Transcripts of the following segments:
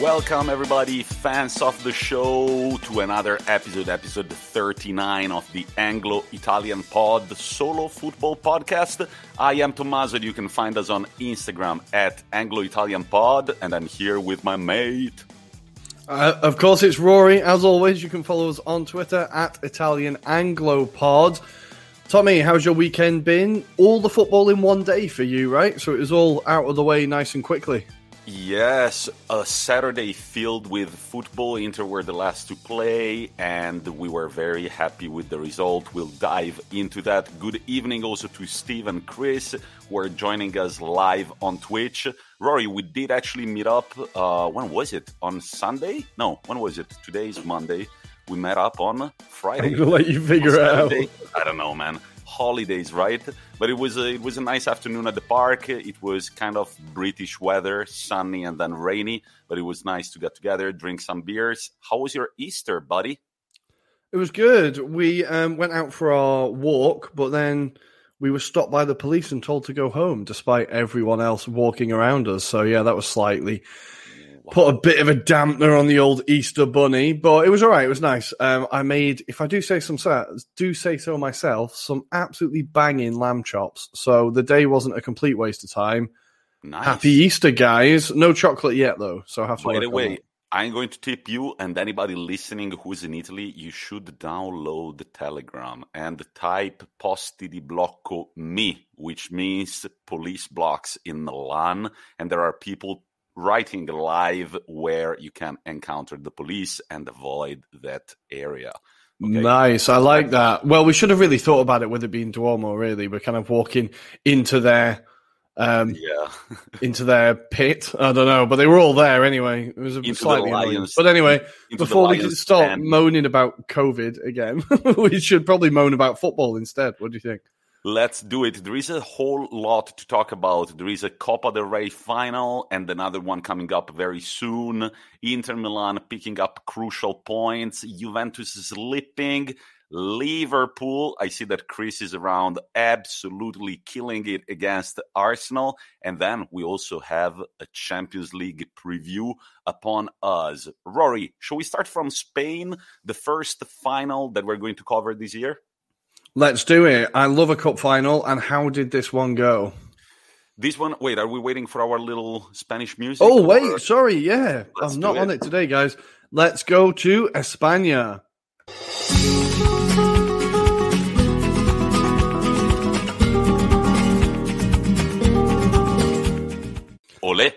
Welcome, everybody, fans of the show, to another episode, episode 39 of the Anglo Italian Pod, the solo football podcast. I am Tommaso, and you can find us on Instagram at Anglo Italian Pod, and I'm here with my mate. Uh, of course, it's Ruairi. As always, you can follow us on Twitter at Italian Anglo Pod. Tommy, how's your weekend been? All the football in one day for you, right? So it was all out of the way nice and quickly. Yes, a Saturday filled with football. Inter were the last to play, and we were very happy with the result. We'll dive into that. Good evening also to Steve and Chris, who are joining us live on Twitch. Ruairi, we did actually meet up. Uh, when was it? On Sunday? No, when was it? Today is Monday. We met up on Friday. I'm gonna let you figure it out. I don't know, man holidays, right? But it was a, it was a nice afternoon at the park. It was kind of British weather, sunny and then rainy, but it was nice to get together, drink some beers. How was your Easter, buddy? It was good. We um, went out for our walk, but then we were stopped by the police and told to go home, despite everyone else walking around us. So yeah, that was slightly put a bit of a dampener on the old Easter bunny, but it was all right. It was nice. Um, I made, if I do say some, do say so myself, some absolutely banging lamb chops. So the day wasn't a complete waste of time. Nice. Happy Easter, guys! No chocolate yet, though, so I have to. By the way, I'm going to tip you and anybody listening who's in Italy, you should download the Telegram and type posti di blocco mi, which means police blocks in Milan. And there are people writing live where you can encounter the police and avoid that area. Okay. Nice. I like that. Well, we should have really thought about it with it being Duomo, really. We're kind of walking into their um yeah into their pit. I don't know, but they were all there anyway. It was a into slightly annoying. But anyway, before we could start moaning about COVID again, we should probably moan about football instead. What do you think? Let's do it. There is a whole lot to talk about. There is a Copa del Rey final and another one coming up very soon. Inter Milan picking up crucial points. Juventus slipping. Liverpool, I see that Chris is around, absolutely killing it against Arsenal. And then we also have a Champions League preview upon us. Ruairi, shall we start from Spain, the first final that we're going to cover this year? Let's do it. I love a cup final. And how did this one go? This one, wait, are we waiting for our little Spanish music? Oh, wait, or? sorry. Yeah, Let's I'm not on it today, guys. Let's go to España. Ole.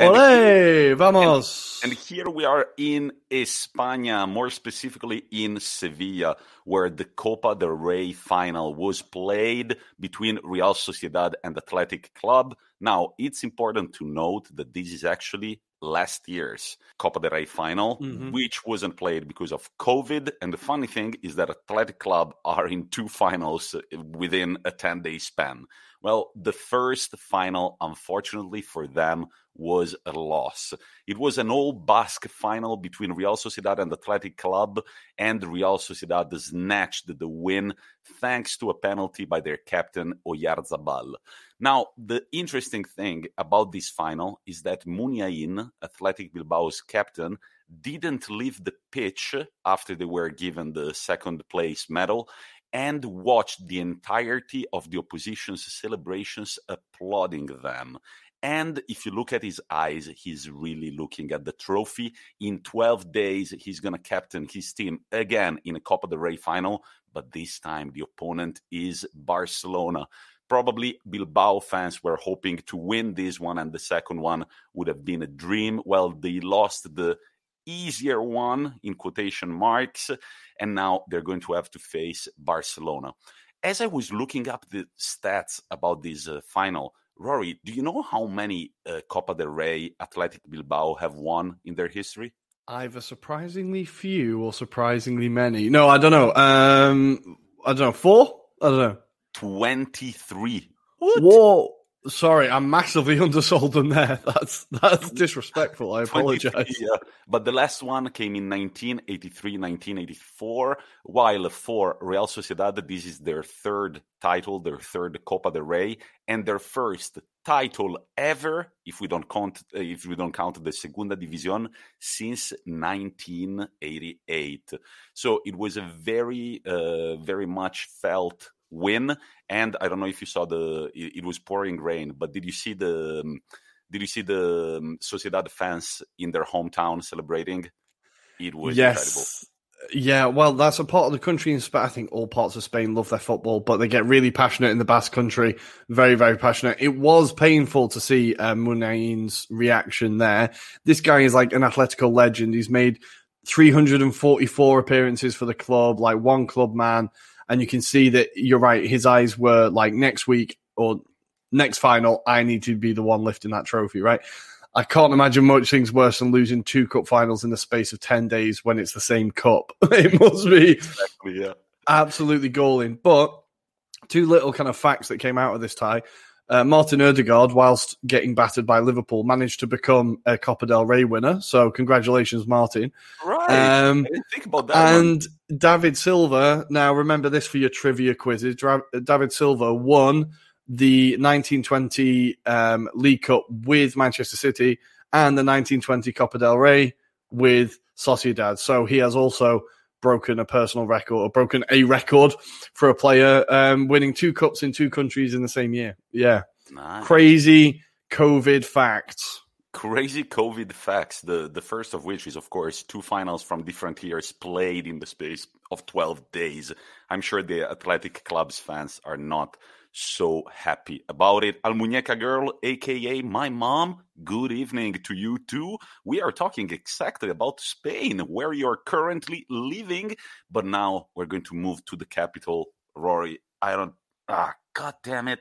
Ole, vamos. And, here we are in España, more specifically in Sevilla, where the Copa del Rey final was played between Real Sociedad and Athletic Club. Now, it's important to note that this is actually last year's Copa del Rey final, mm-hmm. which wasn't played because of COVID. And the funny thing is that Athletic Club are in two finals within a 10 day span. Well, the first final, unfortunately for them, was a loss. It was an old Basque final between Real Sociedad and Athletic Club, and Real Sociedad snatched the win thanks to a penalty by their captain Oyarzabal. Now, the interesting thing about this final is that Muniain, Athletic Bilbao's captain, didn't leave the pitch after they were given the second place medal and watched the entirety of the opposition's celebrations applauding them. And if you look at his eyes, he's really looking at the trophy. In 12 days, he's going to captain his team again in a Copa del Rey final, but this time the opponent is Barcelona. Probably Bilbao fans were hoping to win this one, and the second one would have been a dream. Well, they lost the easier one in quotation marks, and now they're going to have to face Barcelona. As I was looking up the stats about this uh, final, Ruairi, do you know how many uh, Copa del Rey Athletic Bilbao have won in their history? Either surprisingly few or surprisingly many. No, I don't know. Um, I don't know. Four? I don't know. 23. What? Whoa. Sorry, I'm massively undersold them there. That's that's disrespectful. I apologize. Yeah. But the last one came in 1983, 1984, while for Real Sociedad, this is their third title, their third Copa del Rey, and their first title ever, if we don't count if we don't count the Segunda División, since 1988. So it was a very, uh, very much felt win. And I don't know if you saw the it, it was pouring rain, but did you see the um, did you see the um, Sociedad fans in their hometown celebrating? It was yes. incredible. Yeah, well, that's a part of the country in Spain. I think all parts of Spain love their football, but they get really passionate in the Basque country. Very, very passionate. It was painful to see uh, Muniain's reaction there. This guy is like an Atletico legend. He's made 344 appearances for the club, like one club man and you can see that you're right. His eyes were like next week or next final. I need to be the one lifting that trophy, right? I can't imagine much things worse than losing two cup finals in the space of 10 days when it's the same cup. it must be exactly, yeah. absolutely galling. But two little kind of facts that came out of this tie. Uh, Martin Odegaard, whilst getting battered by Liverpool, managed to become a Copa del Rey winner. So congratulations, Martin. Right. Um, I didn't think about that. and one. David Silva. Now remember this for your trivia quizzes. Dra- David Silva won the 1920 um, League Cup with Manchester City and the 1920 Copa del Rey with Sociedad. So he has also broken a personal record or broken a record for a player um, winning two cups in two countries in the same year. Yeah. Nice. Crazy COVID facts. Crazy COVID facts. The the first of which is, of course, two finals from different years played in the space of 12 days. I'm sure the Athletic Club's fans are not so happy about it. Almuñécar girl, aka my mom, good evening to you too. We are talking exactly about Spain, where you're currently living, but now we're going to move to the capital, Ruairi. I don't ah god damn it.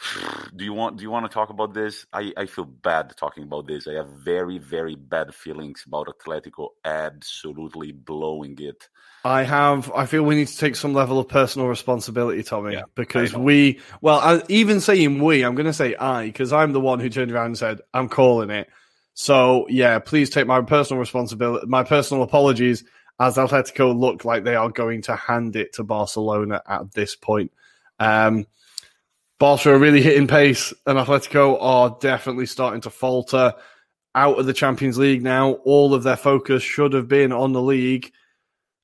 Do you want do you want to talk about this? I, I feel bad talking about this. I have very, very bad feelings about Atletico absolutely blowing it. I have. I feel we need to take some level of personal responsibility, Tommy, Yeah, because we. Well, I, even saying we, I'm going to say I, because I'm the one who turned around and said I'm calling it. So yeah, please take my personal responsibility, my personal apologies, as Atletico look like they are going to hand it to Barcelona at this point. Um, Barca are really hitting pace, and Atletico are definitely starting to falter out of the Champions League now. All of their focus should have been on the league,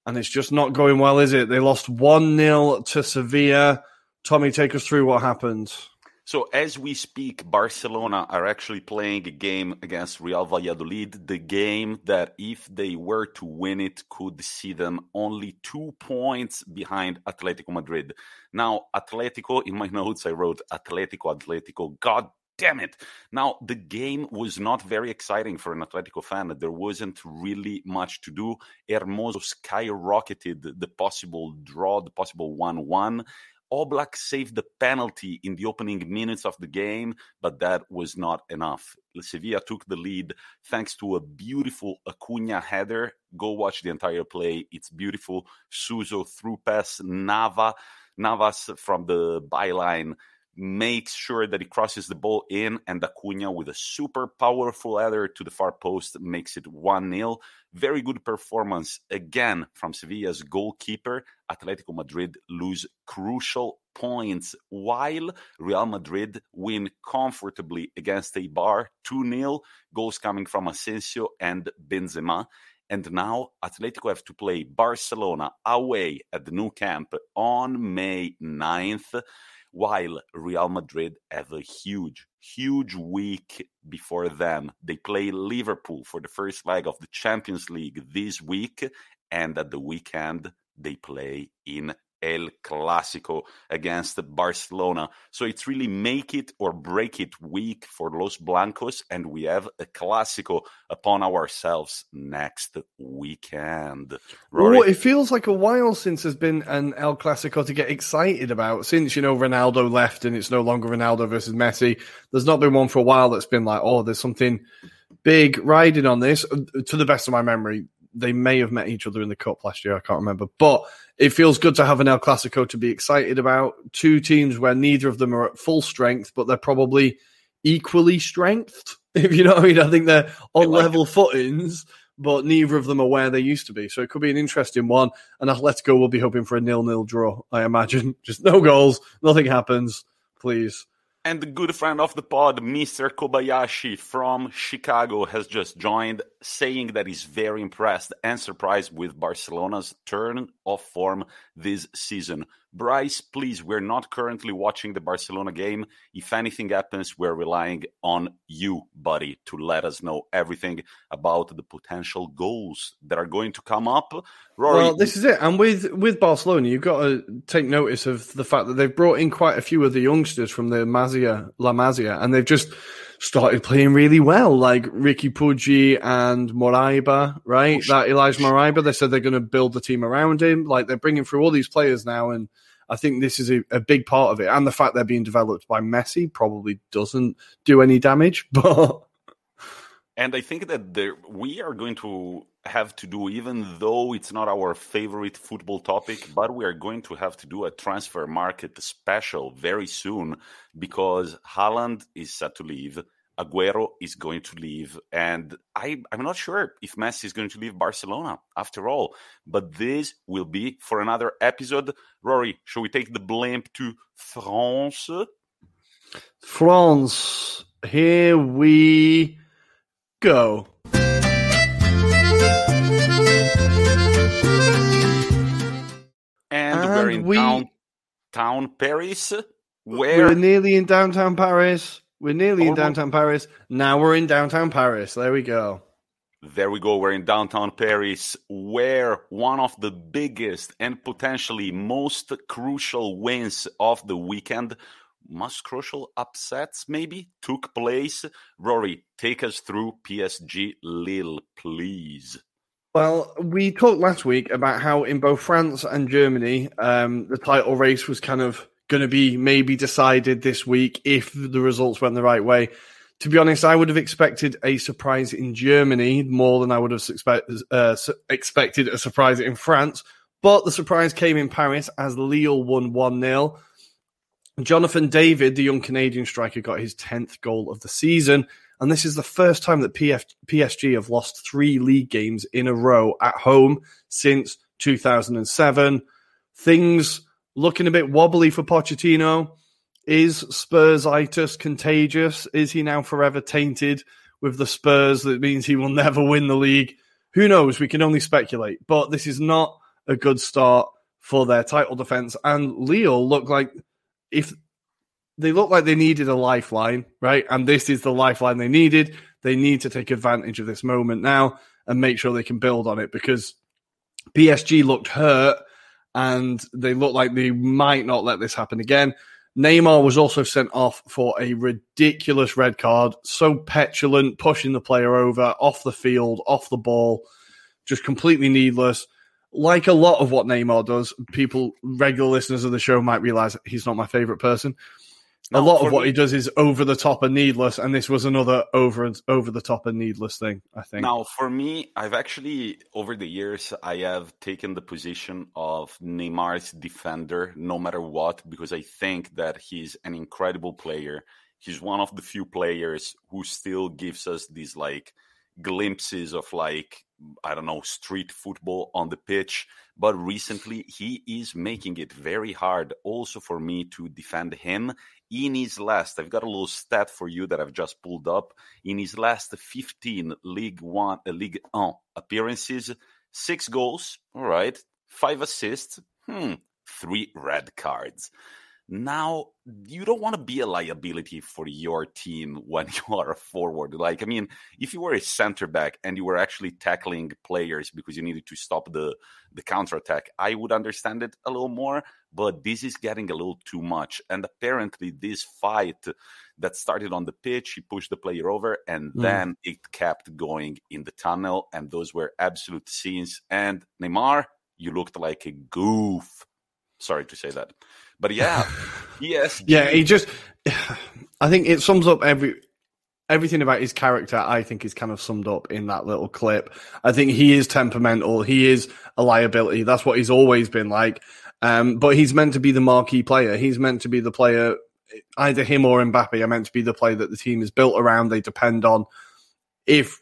and it's just not going well, is it? They lost 1 0 to Sevilla. Tommy, take us through what happened. So as we speak, Barcelona are actually playing a game against Real Valladolid. The game that, if they were to win it, could see them only two points behind Atletico Madrid. Now, Atletico, in my notes, I wrote Atletico, Atletico. God damn it. Now, the game was not very exciting for an Atletico fan. There wasn't really much to do. Hermoso skyrocketed the possible draw, the possible 1 1. Oblak saved the penalty in the opening minutes of the game, but that was not enough. Sevilla took the lead thanks to a beautiful Acuna header. Go watch the entire play. It's beautiful. Suso through pass, Nava, Navas from the byline makes sure that he crosses the ball in, and Acuna with a super powerful header to the far post makes it 1 0. Very good performance again from Sevilla's goalkeeper. Atletico Madrid lose crucial points while Real Madrid win comfortably against Eibar 2 0. Goals coming from Asensio and Benzema. And now Atletico have to play Barcelona away at the Nou Camp on May 9th while Real Madrid have a huge, huge week before them. They play Liverpool for the first leg of the Champions League this week, and at the weekend, they play in El Clásico against Barcelona. So it's really make it or break it week for Los Blancos, and we have a Clásico upon ourselves next weekend. Ruairi? Oh, it feels like a while since there's been an El Clasico to get excited about. Since, you know, Ronaldo left and it's no longer Ronaldo versus Messi, there's not been one for a while that's been like, oh, there's something big riding on this. Uh, to the best of my memory, they may have met each other in the cup last year. I can't remember, but it feels good to have an El Clasico to be excited about. Two teams where neither of them are at full strength, but they're probably equally strengthed. If you know what I mean, I think they're on like level it. footings, but neither of them are where they used to be. So it could be an interesting one. And Atletico will be hoping for a nil-nil draw. I imagine just no goals, nothing happens. Please. And the good friend of the pod, Mr. Kobayashi from Chicago, has just joined, saying that he's very impressed and surprised with Barcelona's turn of form this season. Bryce, please, we're not currently watching the Barcelona game. If anything happens, we're relying on you, buddy, to let us know everything about the potential goals that are going to come up. Ruairi, well, this is it. And with with Barcelona, you've got to take notice of the fact that they've brought in quite a few of the youngsters from the Masia, La Masia, and they've just started playing really well, like Riqui Puig and Moriba, right? Oh, that Ilaix Moriba, they said they're going to build the team around him. Like they're bringing through all these players now, and I think this is a, a, big part of it. And the fact they're being developed by Messi probably doesn't do any damage. But and I think that there, we are going to have to do, even though it's not our favorite football topic, but we are going to have to do a transfer market special very soon because Haaland is set to leave. Aguero is going to leave, and I, I'm not sure if Messi is going to leave Barcelona after all. But this will be for another episode. Ruairi, shall we take the blimp to France? France, here we go. And, and we're in we... downtown Paris. Where we're nearly in downtown Paris. We're nearly in downtown Paris. Now we're in downtown Paris. There we go. There we go. We're in downtown Paris, where one of the biggest and potentially most crucial wins of the weekend, most crucial upsets maybe, took place. Ruairi, take us through PSG Lille, please. Well, we talked last week about how in both France and Germany, um, the title race was kind of going to be maybe decided this week if the results went the right way. To be honest, I would have expected a surprise in Germany more than I would have uh, expected a surprise in France. But the surprise came in Paris as Lille won 1 0. Jonathan David, the young Canadian striker, got his 10th goal of the season. And this is the first time that PF- PSG have lost three league games in a row at home since 2007. Things looking a bit wobbly for Pochettino. Is Spursitis contagious? Is he now forever tainted with the Spurs? That means he will never win the league. Who knows? We can only speculate. But this is not a good start for their title defense. And Lille look like if they look like they needed a lifeline, right? And this is the lifeline they needed. They need to take advantage of this moment now and make sure they can build on it because PSG looked hurt and they look like they might not let this happen again. Neymar was also sent off for a ridiculous red card. So petulant, pushing the player over, off the field, off the ball, just completely needless. Like a lot of what Neymar does, people, regular listeners of the show might realize he's not my favorite person a lot of what me, he does is over the top and needless, and this was another over over the top and needless thing. I think. Now, for me, I've actually over the years I have taken the position of Neymar's defender, no matter what, because I think that he's an incredible player. He's one of the few players who still gives us these like glimpses of like I don't know street football on the pitch. But recently, he is making it very hard also for me to defend him in his last, I've got a little stat for you that I've just pulled up. In his last 15 League One, uh, League One appearances, six goals, all right, five assists, hmm, three red cards. Now, you don't want to be a liability for your team when you are a forward. Like, I mean, if you were a center back and you were actually tackling players because you needed to stop the the counter attack, I would understand it a little more. But this is getting a little too much. And apparently, this fight that started on the pitch, he pushed the player over, and mm. then it kept going in the tunnel. And those were absolute scenes. And Neymar, you looked like a goof. Sorry to say that. But yeah, yes, yeah. He just, I think it sums up every everything about his character, I think, is kind of summed up in that little clip. I think he is temperamental. He is a liability. That's what he's always been like. Um, but he's meant to be the marquee player. He's meant to be the player. Either him or Mbappe are meant to be the player that the team is built around. They depend on. If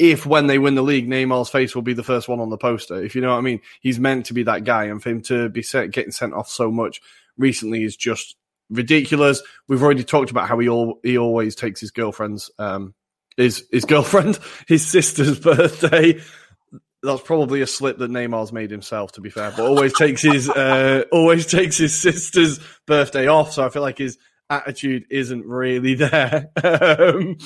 if when they win the league, Neymar's face will be the first one on the poster. If you know what I mean, he's meant to be that guy, and for him to be set, getting sent off so much recently is just ridiculous. We've already talked about how he all he always takes his girlfriend's um his his girlfriend his sister's birthday. That's probably a slip that Neymar's made himself, to be fair. But always takes his uh, always takes his sister's birthday off. So I feel like his attitude isn't really there. um,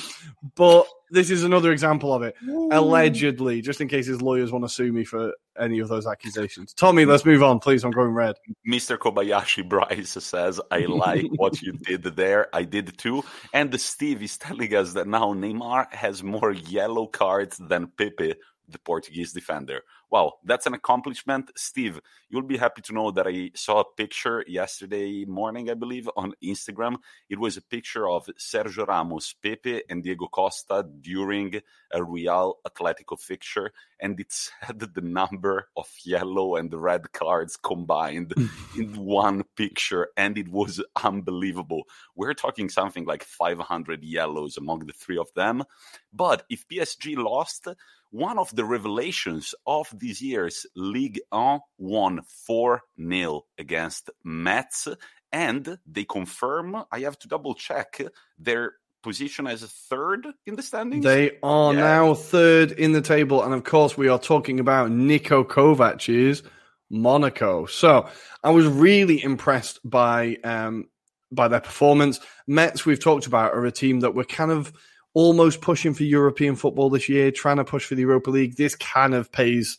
but this is another example of it. Ooh. Allegedly, just in case his lawyers want to sue me for any of those accusations. Tommy, let's move on, please. I'm going red. Mr. Kobayashi Bryce says, I like what you did there. I did too. And Steve is telling us that now Neymar has more yellow cards than Pepe the Portuguese defender. Wow, that's an accomplishment. Steve, you'll be happy to know that I saw a picture yesterday morning, I believe, on Instagram. It was a picture of Sergio Ramos, Pepe, and Diego Costa during a Real Atletico fixture, and it said the number of yellow and red cards combined in one picture, and it was unbelievable. We're talking something like 500 yellows among the three of them. But if PSG lost, one of the revelations of this year's League 1 won 4 0 against Metz, and they confirm, I have to double check, their position as a third in the standings? They are yeah. now third in the table. And of course, we are talking about Niko Kovac's Monaco. So I was really impressed by um, by their performance. Metz, we've talked about, are a team that were kind of almost pushing for European football this year, trying to push for the Europa League. This kind of pays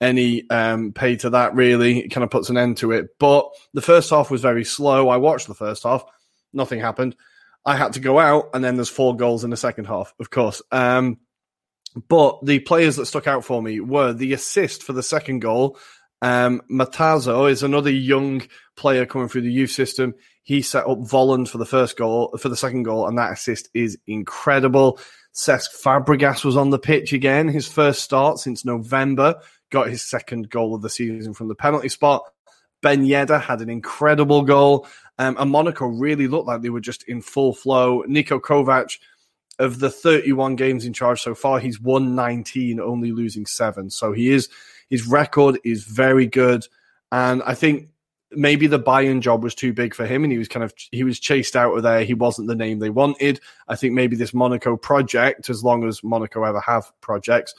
any um, pay to that, really. It kind of puts an end to it. But the first half was very slow. I watched the first half, nothing happened. I had to go out, and then there's four goals in the second half, of course. Um, but the players that stuck out for me were the assist for the second goal. Um, Matazo is another young player coming through the youth system. He set up Volland for the first goal, for the second goal, and that assist is incredible. Cesc Fabregas was on the pitch again, his first start since November, got his second goal of the season from the penalty spot. Ben Yedder had an incredible goal, um, and Monaco really looked like they were just in full flow. Niko Kovac, of the 31 games in charge so far, he's won 19, only losing seven. So he is his record is very good, and I think maybe the Bayern job was too big for him and he was kind of he was chased out of there. He wasn't the name they wanted. I think maybe this Monaco project, as long as Monaco ever have projects,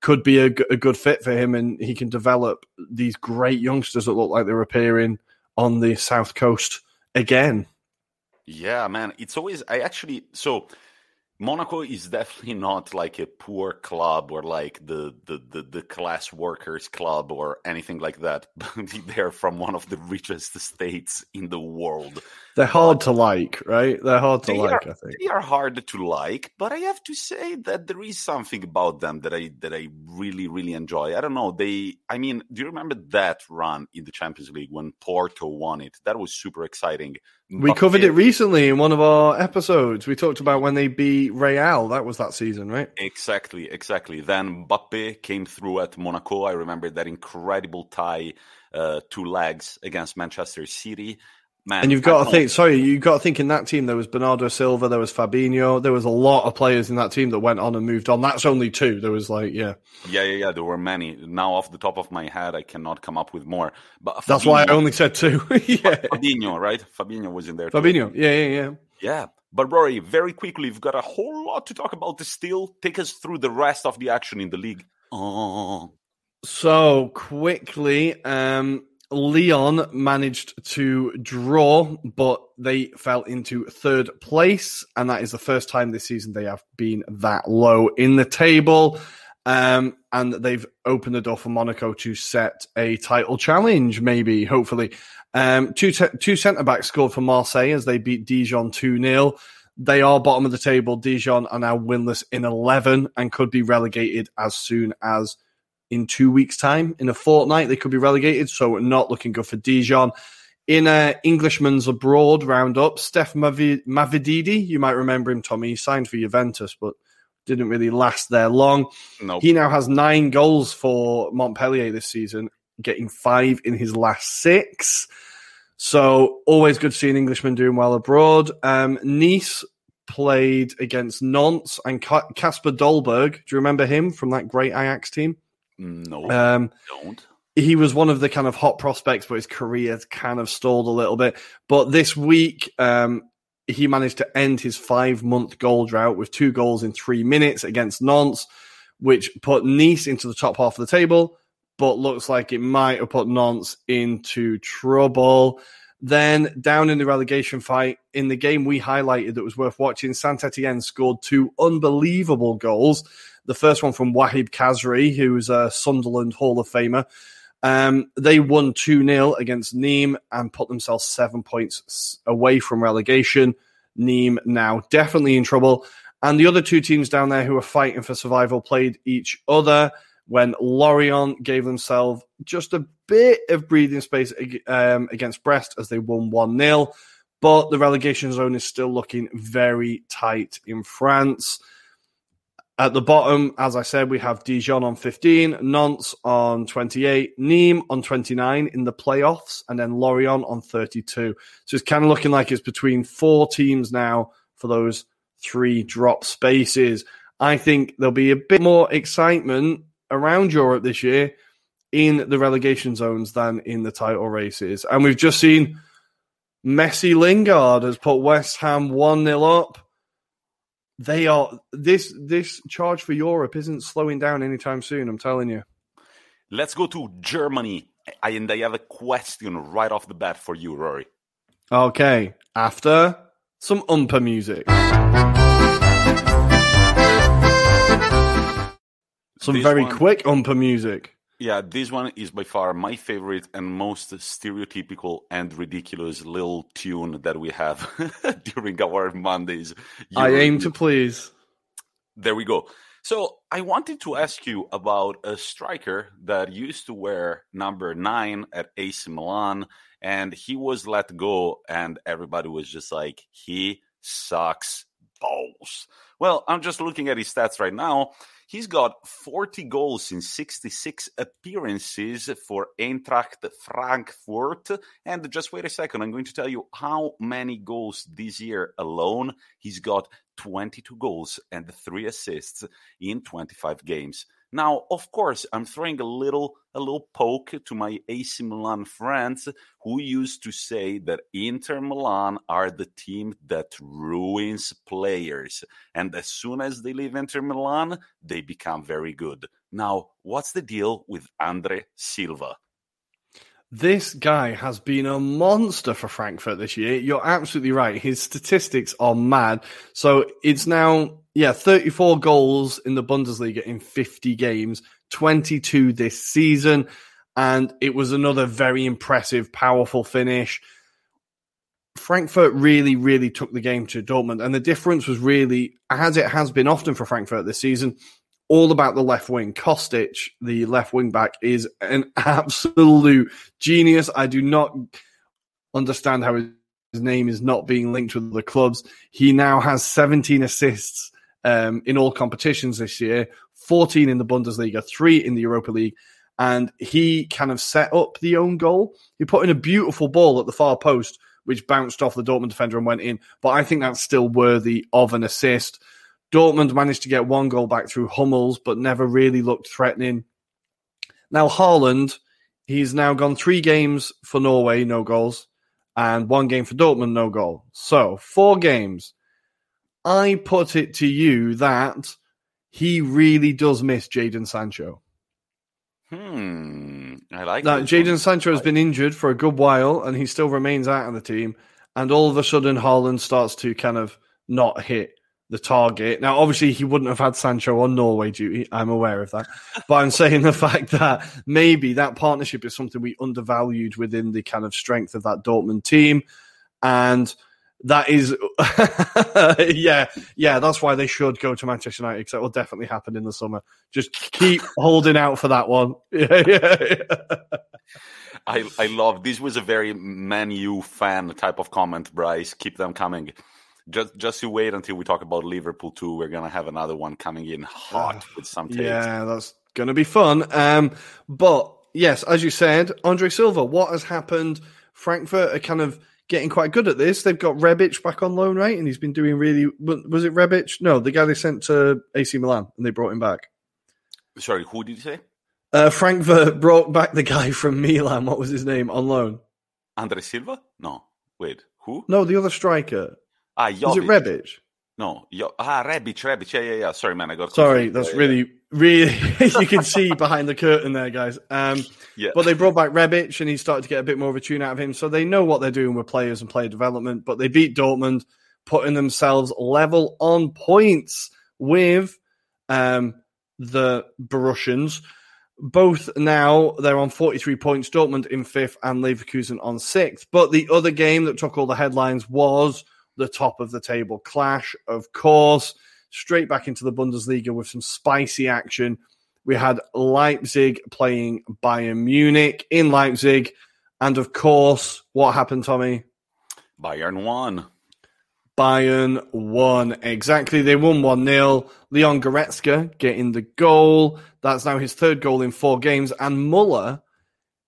could be a, a good fit for him and he can develop these great youngsters that look like they're appearing on the south coast again. Yeah, man. It's always I actually so Monaco is definitely not like a poor club or like the, the, the, the, class workers club or anything like that. They're from one of the richest states in the world. They're hard but to like, right? They're hard to like, are, I think. They are hard to like, but I have to say that there is something about them that I that I really, really enjoy. I don't know. They I mean, do you remember that run in the Champions League when Porto won it? That was super exciting. We covered it, recently in one of our episodes. We talked about when they beat Real. That was that season, right? Exactly, exactly. Then Mbappe came through at Monaco. I remember that incredible tie, uh, two legs against Manchester City. Man, and you've got to think. Sorry, you've got to think in that team there was Bernardo Silva, there was Fabinho, there was a lot of players in that team that went on and moved on. That's only two. There was like, yeah, yeah, yeah, yeah. There were many. Now, off the top of my head, I cannot come up with more. But Fabinho, that's why I only said two. yeah, Fabinho, right? Fabinho was in there. Fabinho, too. yeah, yeah, yeah, yeah. But Ruairi, very quickly, we've got a whole lot to talk about. Still, take us through the rest of the action in the league. Oh. So quickly, um, Lyon managed to draw, but they fell into third place, and that is the first time this season they have been that low in the table. Um, and they've opened the door for Monaco to set a title challenge, maybe, hopefully. Um, two, te- two centre backs scored for Marseille as they beat Dijon 2 0. They are bottom of the table. Dijon are now winless in 11 and could be relegated as soon as in two weeks' time. In a fortnight, they could be relegated, so not looking good for Dijon. In uh, Englishman's Abroad roundup, Steph Mavididi, you might remember him, Tommy, he signed for Juventus, but didn't really last there long. Nope. He now has nine goals for Montpellier this season, getting five in his last six. So always good to see an Englishman doing well abroad. Um, Nice played against Nantes and Kasper Dolberg. Do you remember him from that great Ajax team? No, Um, don't. he was one of the kind of hot prospects, but his career kind of stalled a little bit. But this week, um, he managed to end his five month goal drought with two goals in three minutes against Nantes, which put Nice into the top half of the table, but looks like it might have put Nantes into trouble. Then down in the relegation fight, in the game we highlighted that was worth watching, Saint Etienne scored two unbelievable goals. The first one from Wahbi Khazri, who's a Sunderland Hall of Famer. Um, they won 2 0 against Nîmes and put themselves seven points away from relegation. Nîmes now definitely in trouble. And the other two teams down there who are fighting for survival played each other when Lorient gave themselves just a bit of breathing space um, against Brest as they won 1 0. But the relegation zone is still looking very tight in France. At the bottom, as I said, we have Dijon on 15, Nantes on 28, Nîmes on 29 in the playoffs, and then Lorient on 32. So it's kind of looking like it's between four teams now for those three drop spaces. I think there'll be a bit more excitement around Europe this year in the relegation zones than in the title races. And we've just seen Jesse Lingard has put West Ham 1 0 up they are this this charge for Europe isn't slowing down anytime soon. I'm telling you. Let's go to Germany, and I have a question right off the bat for you, Ruairi. Okay, after some umpa music. Some this very one, quick umpa music. Yeah, this one is by far my favorite and most stereotypical and ridiculous little tune that we have during our Mondays. I aim to please. There we go. So I wanted to ask you about a striker that used to wear number nine at AC Milan, and he was let go, and everybody was just like, he sucks balls. Well, I'm just looking at his stats right now. He's got 40 goals in 66 appearances for Eintracht Frankfurt. And just wait a second, I'm going to tell you how many goals this year alone. He's got 22 goals and three assists in 25 games. Now, of course, I'm throwing a little a little poke to my AC Milan friends who used to say that Inter Milan are the team that ruins players, and as soon as they leave Inter Milan, they become very good. Now, what's the deal with Andre Silva? This guy has been a monster for Frankfurt this year. You're absolutely right. His statistics are mad. So it's now, yeah, 34 goals in the Bundesliga in 50 games, 22 this season. And it was another very impressive, powerful finish. Frankfurt really, really took the game to Dortmund. And the difference was really, as it has been often for Frankfurt this season, all about the left wing. Kostic, the left wing back, is an absolute genius. I do not understand how his name is not being linked with the clubs. He now has 17 assists um, in all competitions this year, 14 in the Bundesliga, three in the Europa League. And he kind of set up the own goal. He put in a beautiful ball at the far post, which bounced off the Dortmund defender and went in. But I think that's still worthy of an assist. Dortmund managed to get one goal back through Hummels, but never really looked threatening. Now, Haaland, he's now gone three games for Norway, no goals, and one game for Dortmund, no goal. So, four games. I put it to you that he really does miss Jadon Sancho. Hmm. I like that. Now Jadon Sancho has been injured for a good while, and he still remains out of the team. And all of a sudden, Haaland starts to kind of not hit the target. Now, obviously, he wouldn't have had Sancho on Norway duty. I'm aware of that. but I'm saying the fact that maybe that partnership is something we undervalued within the kind of strength of that Dortmund team. And that is, yeah, yeah, that's why they should go to Manchester United because that will definitely happen in the summer. Just keep holding out for that one. Yeah, yeah. I I love this was a very Man U fan type of comment, Bryce. Keep them coming. Just just you wait until we talk about Liverpool too. We're gonna have another one coming in hot uh, with some takes. Yeah, that's gonna be fun. Um, but yes, as you said, Andre Silva, what has happened? Frankfurt are kind of getting quite good at this. They've got Rebic back on loan, right? And he's been doing really. Was it Rebic? No, the guy they sent to AC Milan and they brought him back. Sorry, who did you say? Uh, Frankfurt brought back the guy from Milan. What was his name on loan? Andre Silva? No, wait, who? No, the other striker. Ah, Jovic. Is it Rebic? No, Yo- ah, Rebic, Rebic. Yeah, yeah, yeah. Sorry, man, I got. Sorry, that's yeah, really, yeah. really. you can see behind the curtain there, guys. Um, yeah. But they brought back Rebic, and he started to get a bit more of a tune out of him. So they know what they're doing with players and player development. But they beat Dortmund, putting themselves level on points with um, the Borussians. Both now they're on 43 points. Dortmund in fifth and Leverkusen on sixth. But the other game that took all the headlines was the top of the table clash, of course. Straight back into the Bundesliga with some spicy action. We had Leipzig playing Bayern Munich in Leipzig. And of course, what happened, Tommy? Bayern won. Bayern won. Exactly. They won 1 0. Leon Goretzka getting the goal. That's now his third goal in four games. And Muller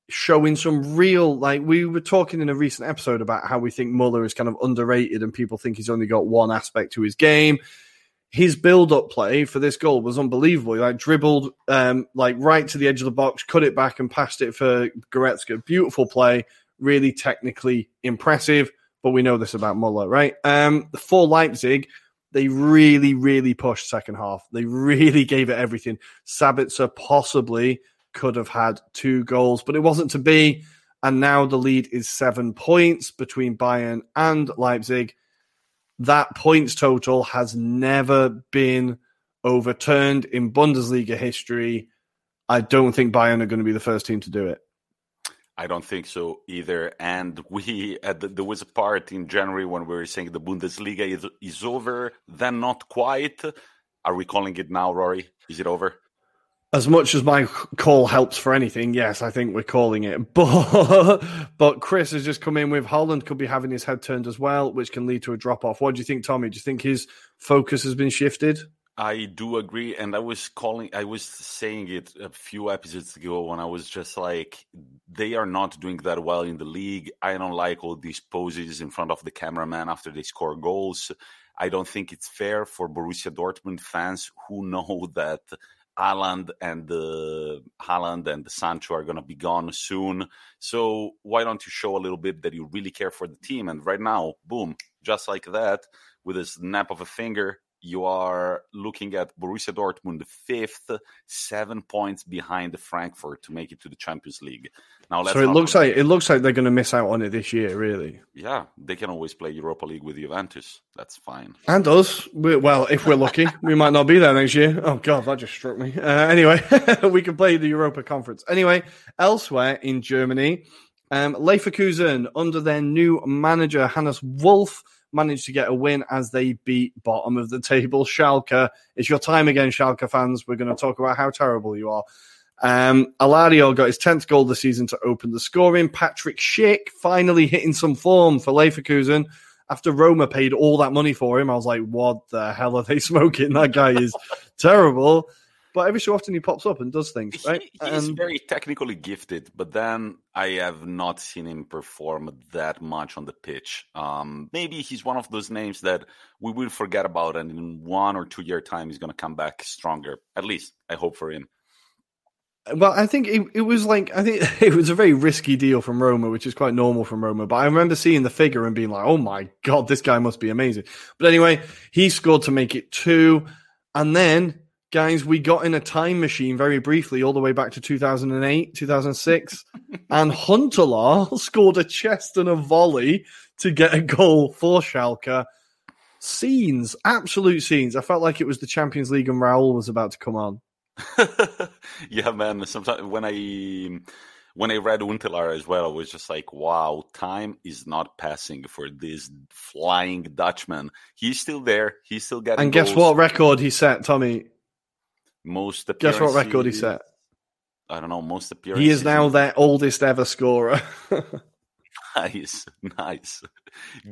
showing some real, like, we were talking in a recent episode about how we think Muller is kind of underrated and people think he's only got one aspect to his game. His build up play for this goal was unbelievable. He, like, dribbled, um, like, right to the edge of the box, cut it back and passed it for Goretzka. Beautiful play. Really technically impressive but we know this about Muller, right? Um, for Leipzig, they really, really pushed second half. They really gave it everything. Sabitzer possibly could have had two goals, but it wasn't to be. And now the lead is seven points between Bayern and Leipzig. That points total has never been overturned in Bundesliga history. I don't think Bayern are going to be the first team to do it. I don't think so either. And we, uh, there was a part in January when we were saying the Bundesliga is, is over, then not quite. Are we calling it now, Ruairi? Is it over? As much as my call helps for anything, yes, I think we're calling it. But but Chris has just come in with Haaland could be having his head turned as well, which can lead to a drop off. What do you think, Tommy? Do you think his focus has been shifted? I do agree, and I was calling, I was saying it a few episodes ago when I was just like, they are not doing that well in the league. I don't like all these poses in front of the cameraman after they score goals. I don't think it's fair for Borussia Dortmund fans who know that Haaland and the Haaland and the Sancho are going to be gone soon. So why don't you show a little bit that you really care for the team? And right now, boom, just like that, with a snap of a finger, you are looking at Borussia Dortmund fifth, seven points behind Frankfurt to make it to the Champions League. Now, so it looks like it looks like they're going to miss out on it this year. Really? Yeah, they can always play Europa League with Juventus. That's fine. And us, we, well, if we're lucky, we might not be there next year. Oh God, that just struck me. Uh, anyway, we can play the Europa Conference. Anyway, elsewhere in Germany, um, Leverkusen under their new manager Hannes Wolf managed to get a win as they beat bottom of the table Schalke. It's your time again, Schalke fans. We're going to talk about how terrible you are. Um, Alario got his 10th goal this season to open the scoring. Patrick Schick finally hitting some form for Leverkusen after Roma paid all that money for him. I was like, what the hell are they smoking? That guy is terrible but every so often he pops up and does things. Right? He, he's very technically gifted, but then I have not seen him perform that much on the pitch. Um, maybe he's one of those names that we will forget about, and in one or two year time, he's going to come back stronger. At least I hope for him. Well, I think it, it was like I think it was a very risky deal from Roma, which is quite normal from Roma. But I remember seeing the figure and being like, "Oh my god, this guy must be amazing." But anyway, he scored to make it two, and then guys, we got in a time machine very briefly all the way back to 2008, 2006, and Huntelaar scored a chest and a volley to get a goal for Schalke. Scenes, absolute scenes. I felt like it was the Champions League and Raul was about to come on. yeah, man. Sometimes when I when I read Huntelaar as well, I was just like, wow, time is not passing for this flying Dutchman. He's still there. He's still getting. And guess goals. what record he set, Tommy? Most Guess what record he set? I don't know, most appearances. He is now their oldest ever scorer. nice, nice.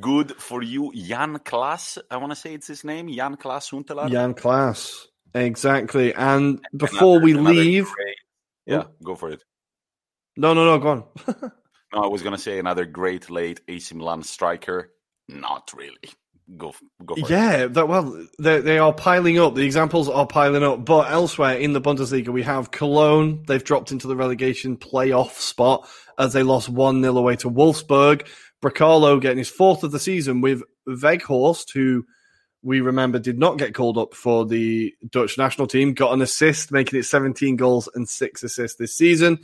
Good for you, Jan Klaas. I want to say it's his name, Jan Klaas Huntelaar. Jan Klaas, exactly. And before another, we leave, great, oh. yeah, go for it. No, no, no, go on. no, I was gonna say another great late AC Milan striker. Not really go go yeah that, well they, they are piling up. The examples are piling up. But elsewhere in the bundesliga we have cologne. They've dropped into the relegation playoff spot as they lost 1-0 away to wolfsburg. Brekalo getting his fourth of the season with Weghorst, who we remember did not get called up for the dutch national team got an assist making it 17 goals and 6 assists this season.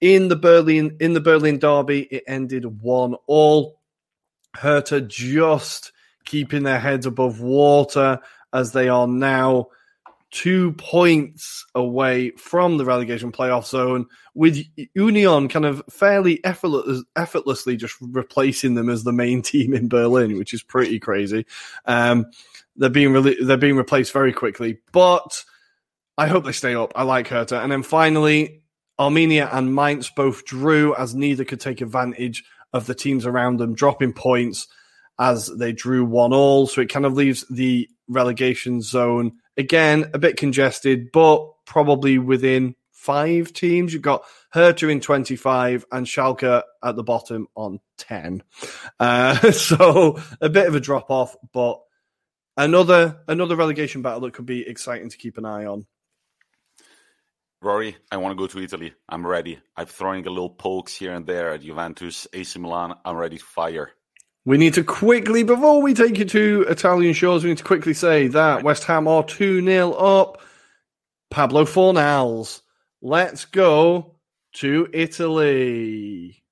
In the berlin in the berlin derby it ended 1 all. Hertha just keeping their heads above water as they are now two points away from the relegation playoff zone, with Union kind of fairly effortless, effortlessly just replacing them as the main team in Berlin, which is pretty crazy. Um, they're being re- they're being replaced very quickly, but I hope they stay up. I like Hertha, and then finally. Arminia and Mainz both drew as neither could take advantage of the teams around them dropping points as they drew one all. So it kind of leaves the relegation zone again a bit congested, but probably within five teams. You've got Hertha in 25 and Schalke at the bottom on 10. Uh, so a bit of a drop off, but another another relegation battle that could be exciting to keep an eye on. Ruairi, I want to go to Italy. I'm ready. I'm throwing a little pokes here and there at Juventus, AC Milan. I'm ready to fire. We need to quickly, before we take you to Italian shores, we need to quickly say that West Ham are 2 0 up. Pablo Fornals. Let's go to Italy.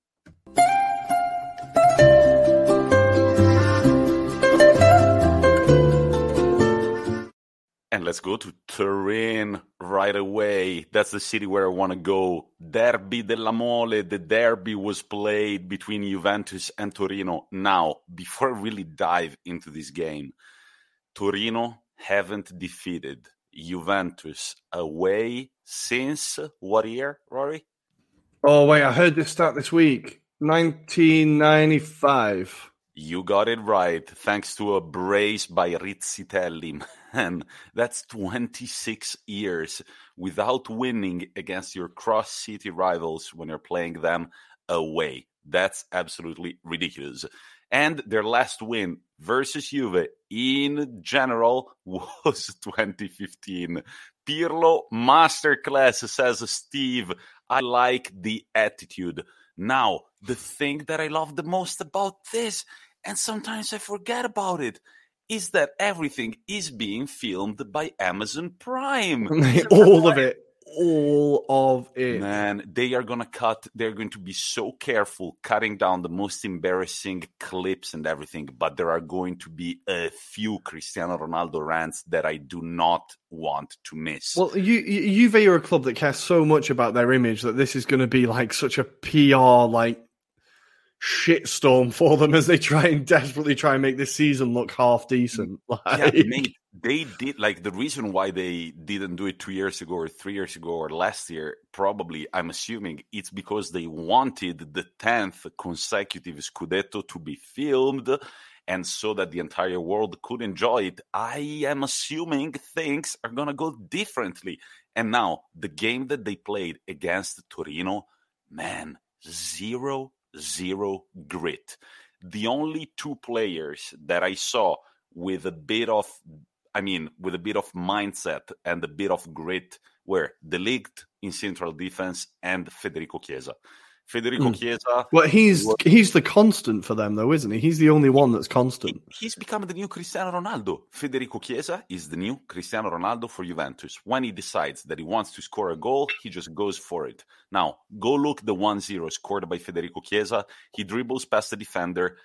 Let's go to Turin right away. That's the city where I want to go. Derby della Mole. The derby was played between Juventus and Torino. Now, before I really dive into this game, Torino haven't defeated Juventus away since what year, Ruairi? Oh, wait, I heard this start this week 1995. You got it right, thanks to a brace by Rizzitelli. Man, that's 26 years without winning against your cross city rivals when you're playing them away. That's absolutely ridiculous. And their last win versus Juve in general was 2015. Pirlo masterclass, says Steve. I like the attitude. Now, the thing that I love the most about this and sometimes I forget about it, is that everything is being filmed by Amazon Prime. all of it. All of it. Man, they are going to cut, they're going to be so careful cutting down the most embarrassing clips and everything, but there are going to be a few Cristiano Ronaldo rants that I do not want to miss. Well, you, you, Juve are a club that cares so much about their image that this is going to be like such a PR, like shitstorm for them as they try and desperately try and make this season look half decent. Like... Yeah, they did like the reason why they didn't do it two years ago or three years ago or last year. Probably, I'm assuming it's because they wanted the tenth consecutive Scudetto to be filmed. And so that the entire world could enjoy it, I am assuming things are gonna go differently. And now the game that they played against Torino, man, zero zero grit. The only two players that I saw with a bit of, I mean, with a bit of mindset and a bit of grit were De Ligt in central defense and Federico Chiesa. Federico mm. Chiesa. Well, he's he's the constant for them, though, isn't he? He's the only one that's constant. He's become the new Cristiano Ronaldo. Federico Chiesa is the new Cristiano Ronaldo for Juventus. When he decides that he wants to score a goal, he just goes for it. Now, go look the 1-0 scored by Federico Chiesa. He dribbles past the defender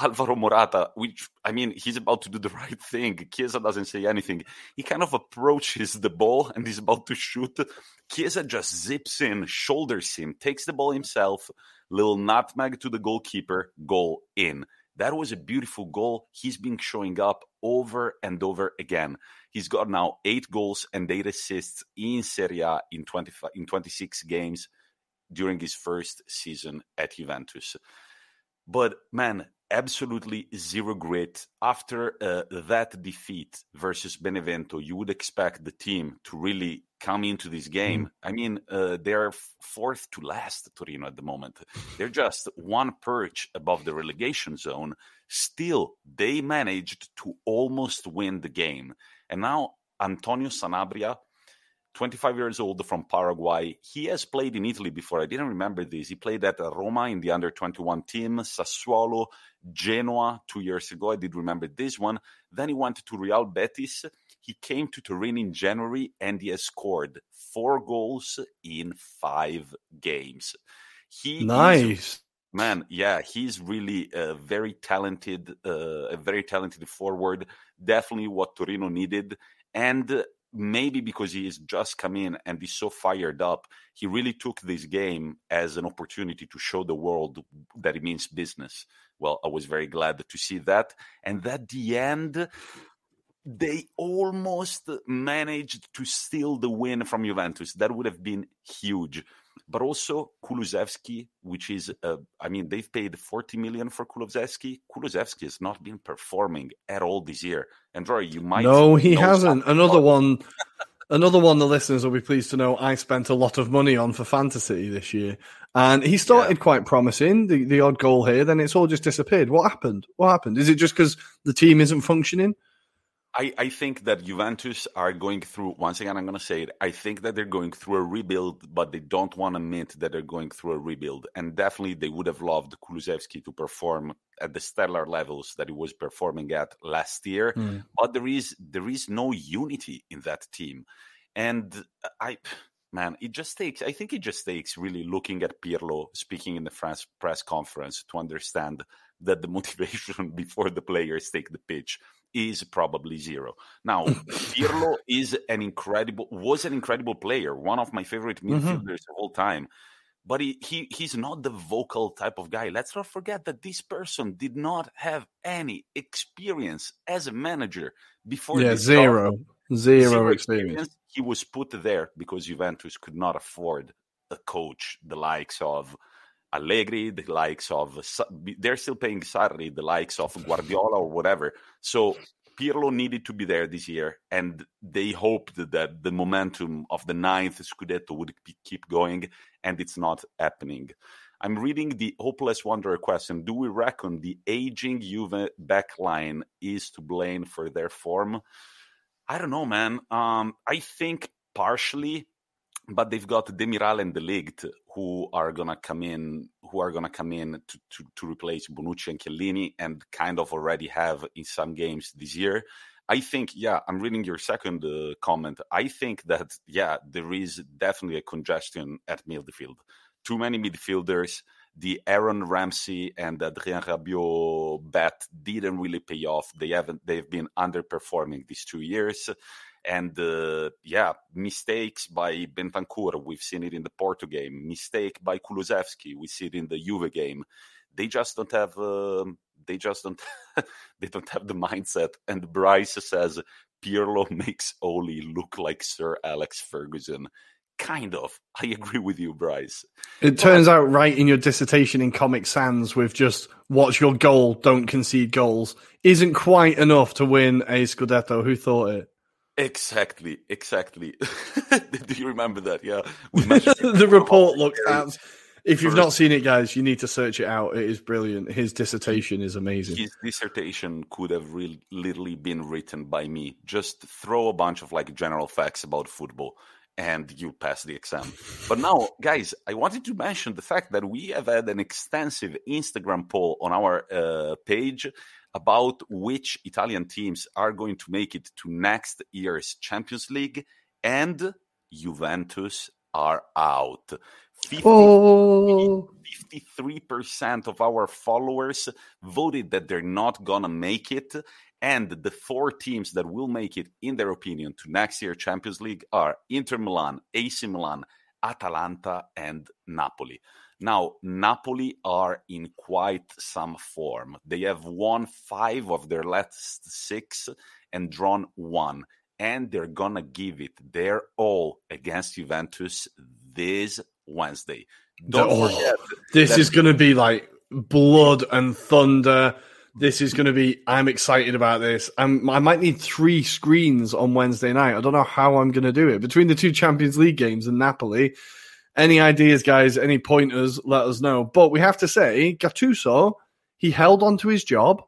Alvaro Morata, which I mean, he's about to do the right thing. Chiesa doesn't say anything. He kind of approaches the ball and he's about to shoot. Chiesa just zips in, shoulders him, takes the ball himself, little nutmeg to the goalkeeper, goal in. That was a beautiful goal. He's been showing up over and over again. He's got now eight goals and eight assists in Serie A in, 20, in 26 games during his first season at Juventus. But man, absolutely zero grit. After uh, that defeat versus Benevento, you would expect the team to really come into this game. Mm. I mean, uh, they're fourth to last, Torino, at the moment. They're just one perch above the relegation zone. Still, they managed to almost win the game. And now, Antonio Sanabria 25 years old from Paraguay. He has played in Italy before. I didn't remember this. He played at Roma in the under 21 team, Sassuolo, Genoa two years ago. I did remember this one. Then he went to Real Betis. He came to Turin in January and he has scored four goals in five games. He nice. Is, man, yeah, he's really a very talented, uh, a very talented forward. Definitely what Torino needed. And maybe because he has just come in and he's so fired up, he really took this game as an opportunity to show the world that it means business. Well, I was very glad to see that. And at the end, they almost managed to steal the win from Juventus. That would have been huge. But also Kulusevski, which is, uh, I mean, they've paid 40 million for Kulusevski. Kulusevski has not been performing at all this year. And Roy, you might. No, he hasn't. Another one. Another one the listeners will be pleased to know I spent a lot of money on for fantasy this year. And he started yeah. quite promising, the, the odd goal here, then it's all just disappeared. What happened? What happened? Is it just because the team isn't functioning? I, I think that Juventus are going through, once again, I'm going to say it. I think that they're going through a rebuild, but they don't want to admit that they're going through a rebuild. And definitely they would have loved Kulusevski to perform at the stellar levels that he was performing at last year. Mm. But there is there is no unity in that team. And I man, it just takes I think it just takes really looking at Pirlo speaking in the France press conference to understand that the motivation before the players take the pitch is probably zero. Now, Pirlo is an incredible was an incredible player, one of my favorite mm-hmm. midfielders mm-hmm. of all time. But he, he he's not the vocal type of guy. Let's not forget that this person did not have any experience as a manager before. Yeah, zero. zero, zero experience. experience. He was put there because Juventus could not afford a coach the likes of Allegri, the likes of they're still paying Sarri, the likes of Guardiola or whatever. So Pirlo needed to be there this year, and they hoped that the momentum of the ninth Scudetto would keep going, and it's not happening. I'm reading the hopeless wanderer question. Do we reckon the aging Juve backline is to blame for their form? I don't know, man. Um, I think partially but they've got Demiral and De Ligt who are gonna come in who are gonna come in to, to, to replace Bonucci and Chiellini and kind of already have in some games this year. I think, yeah, I'm reading your second uh, comment. I think that, yeah, there is definitely a congestion at midfield. Too many midfielders. The Aaron Ramsey and Adrien Rabiot bet didn't really pay off. They haven't. They've been underperforming these two years. And uh, yeah, mistakes by Bentancur, we've seen it in the Porto game. Mistake by Kulusevski, we see it in the Juve game. They just don't have. Uh, they just don't. they don't have the mindset. And Bryce says Pirlo makes Ole look like Sir Alex Ferguson. Kind of. I agree with you, Bryce. It turns out right in your dissertation in Comic Sans with just watch your goal, don't concede goals, isn't quite enough to win a Scudetto. Who thought it? Exactly, exactly. Do you remember that? Yeah. the report looked at. If you've not seen it, guys, you need to search it out. It is brilliant. His dissertation is amazing. His dissertation could have really literally been written by me. Just throw a bunch of like general facts about football and you pass the exam. But now, guys, I wanted to mention the fact that we have had an extensive Instagram poll on our uh, page about which Italian teams are going to make it to next year's Champions League, and Juventus are out. 50, oh. 53% of our followers voted that they're not going to make it. And the four teams that will make it, in their opinion, to next year Champions League are Inter Milan, AC Milan, Atalanta, and Napoli. Now, Napoli are in quite some form. They have won five of their last six and drawn one, and they're gonna give it their all against Juventus this Wednesday. Don't Oh, forget, This is going to be like blood and thunder. This is going to be. I'm excited about this. Um, I might need three screens on Wednesday night. I don't know how I'm going to do it between the two Champions League games and Napoli. Any ideas, guys? Any pointers? Let us know. But we have to say, Gattuso, he held on to his job,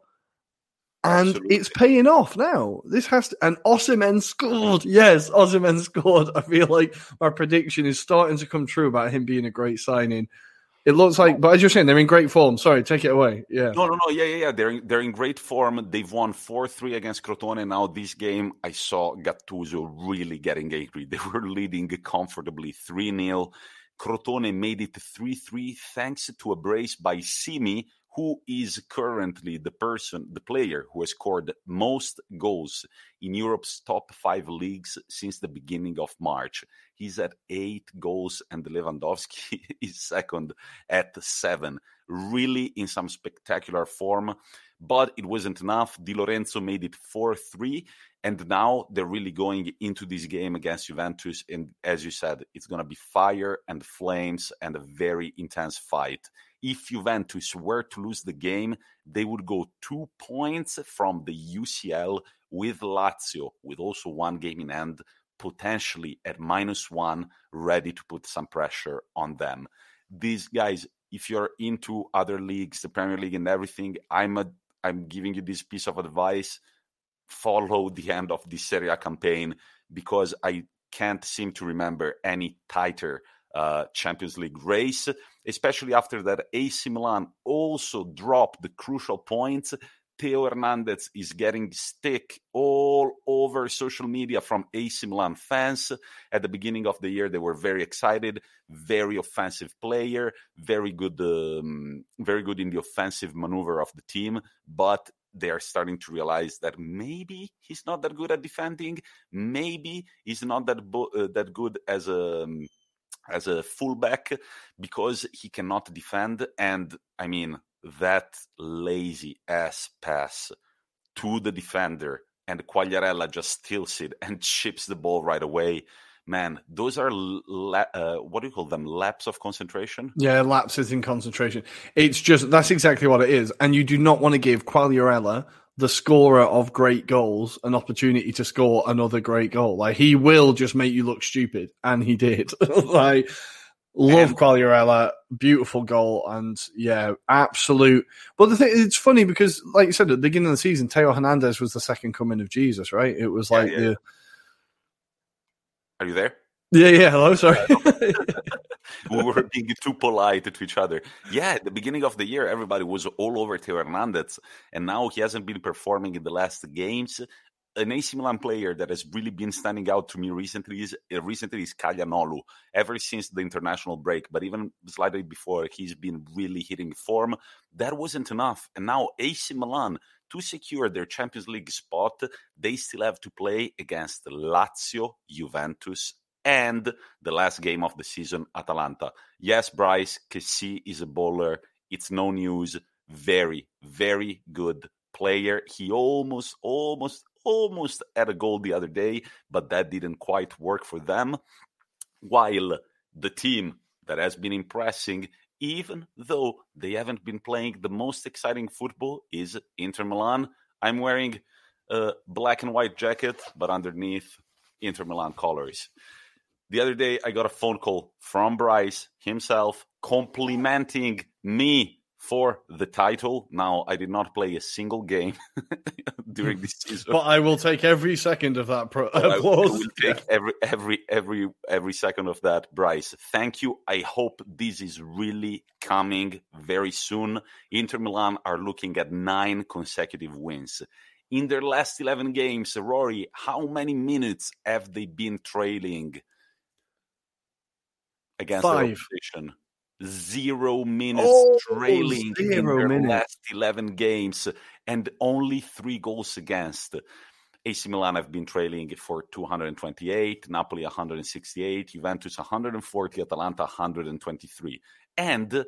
and Absolutely. it's paying off now. This has to, and Osimhen scored. Yes, Osimhen scored. I feel like my prediction is starting to come true about him being a great signing. It looks like, but as you're saying, they're in great form. Sorry, take it away. Yeah. No, no, no. Yeah, yeah, yeah. They're in, they're in great form. They've won four three against Crotone. Now this game, I saw Gattuso really getting angry. They were leading comfortably three 0 Crotone made it three three thanks to a brace by Simy, who is currently the person, the player who has scored most goals in Europe's top five leagues since the beginning of March. He's at eight goals, and Lewandowski is second at seven. Really in some spectacular form, but it wasn't enough. Di Lorenzo made it 4 3, and now they're really going into this game against Juventus. And as you said, it's going to be fire and flames and a very intense fight. If Juventus were to lose the game, they would go two points from the UCL with Lazio, with also one game in hand, potentially at minus one, ready to put some pressure on them. These guys, if you're into other leagues, the Premier League and everything, I'm a I'm giving you this piece of advice. Follow the end of the Serie A campaign because I can't seem to remember any tighter uh, Champions League race, especially after that AC Milan also dropped the crucial points. Theo Hernandez is getting stick all over social media from AC Milan fans. At the beginning of the year, they were very excited, very offensive player, very good, um, very good in the offensive maneuver of the team. But they are starting to realize that maybe he's not that good at defending. Maybe he's not that bo- uh, that good as a um, as a fullback because he cannot defend. And I mean that lazy ass pass to the defender and Quagliarella just steals it and chips the ball right away. Man, those are la- uh, what do you call them? Laps of concentration. Yeah, lapses in concentration. It's just that's exactly what it is. And you do not want to give Quagliarella, the scorer of great goals, an opportunity to score another great goal. Like he will just make you look stupid, and he did. like love And- Quagliarella, beautiful goal, and yeah, absolute. But the thing, it's funny because, like you said, at the beginning of the season, Theo Hernandez was the second coming of Jesus, right? It was Yeah, like yeah, the Are you there? yeah, yeah. Hello, sorry. Uh, we were being too polite to each other. Yeah, at the beginning of the year, everybody was all over Theo Hernandez, and now he hasn't been performing in the last games. An AC Milan player that has really been standing out to me recently is uh, recently is Çalhanoğlu. Ever since the international break, but even slightly before, he's been really hitting form. That wasn't enough, and now AC Milan to secure their Champions League spot, they still have to play against Lazio, Juventus, and the last game of the season, Atalanta. Yes, Bryce Kessie is a bowler. It's no news. Very, very good player. He almost, almost, almost had a goal the other day, but that didn't quite work for them. While the team that has been impressing, even though they haven't been playing the most exciting football, is Inter Milan. I'm wearing a black and white jacket, but underneath Inter Milan colors. The other day, I got a phone call from Bryce himself complimenting me for the title. Now, I did not play a single game during this hmm. season. but I will take every second of that pro- I will- I will take every every every every second of that, Bryce. Thank you. I hope this is really coming very soon. Inter Milan are looking at nine consecutive wins. In their last 11 games, Ruairi, how many minutes have they been trailing against the Five. opposition? Zero minutes Oh, trailing in zero their minutes. last 11 games and only three goals against. AC Milan have been trailing for 228, Napoli 168, Juventus 140, Atalanta 123. And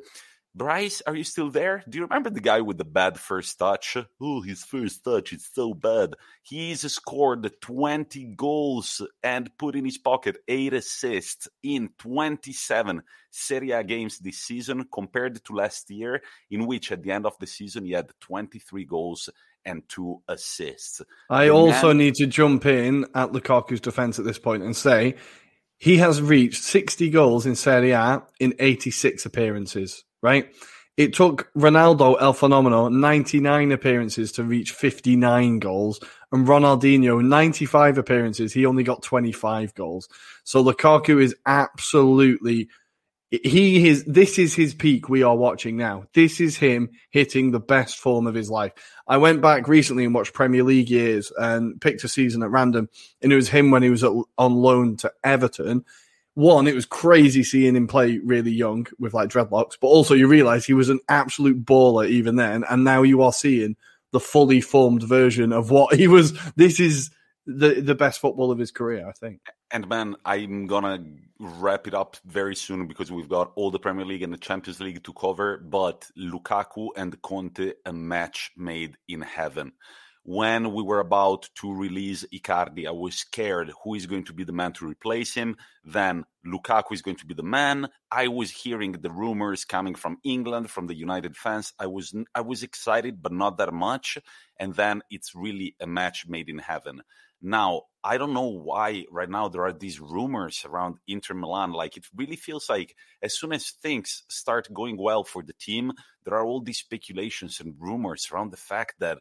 Bryce, are you still there? Do you remember the guy with the bad first touch? Oh, his first touch is so bad. He's scored 20 goals and put in his pocket eight assists in 27 Serie A games this season compared to last year, in which at the end of the season he had 23 goals and two assists. I the also man- need to jump in at Lukaku's defense at this point and say he has reached 60 goals in Serie A in 86 appearances right? It took Ronaldo El Fenomeno 99 appearances to reach 59 goals, and Ronaldinho 95 appearances. He only got 25 goals. So Lukaku is absolutely he is this is his peak we are watching now. This is him hitting the best form of his life. I went back recently and watched Premier League years and picked a season at random, and it was him when he was at, on loan to Everton one, it was crazy seeing him play really young with like dreadlocks, but also you realize he was an absolute baller even then. And now you are seeing the fully formed version of what he was. This is the the best football of his career, I think. And man, I'm gonna wrap it up very soon because we've got all the Premier League and the Champions League to cover. But Lukaku and Conte, a match made in heaven when we were about to release Icardi, I was scared who is going to be the man to replace him. Then Lukaku is going to be the man. I was hearing the rumors coming from England, from the United fans. I was I was excited, but not that much. And then it's really a match made in heaven. Now, I don't know why right now there are these rumors around Inter Milan. Like it really feels like as soon as things start going well for the team, there are all these speculations and rumors around the fact that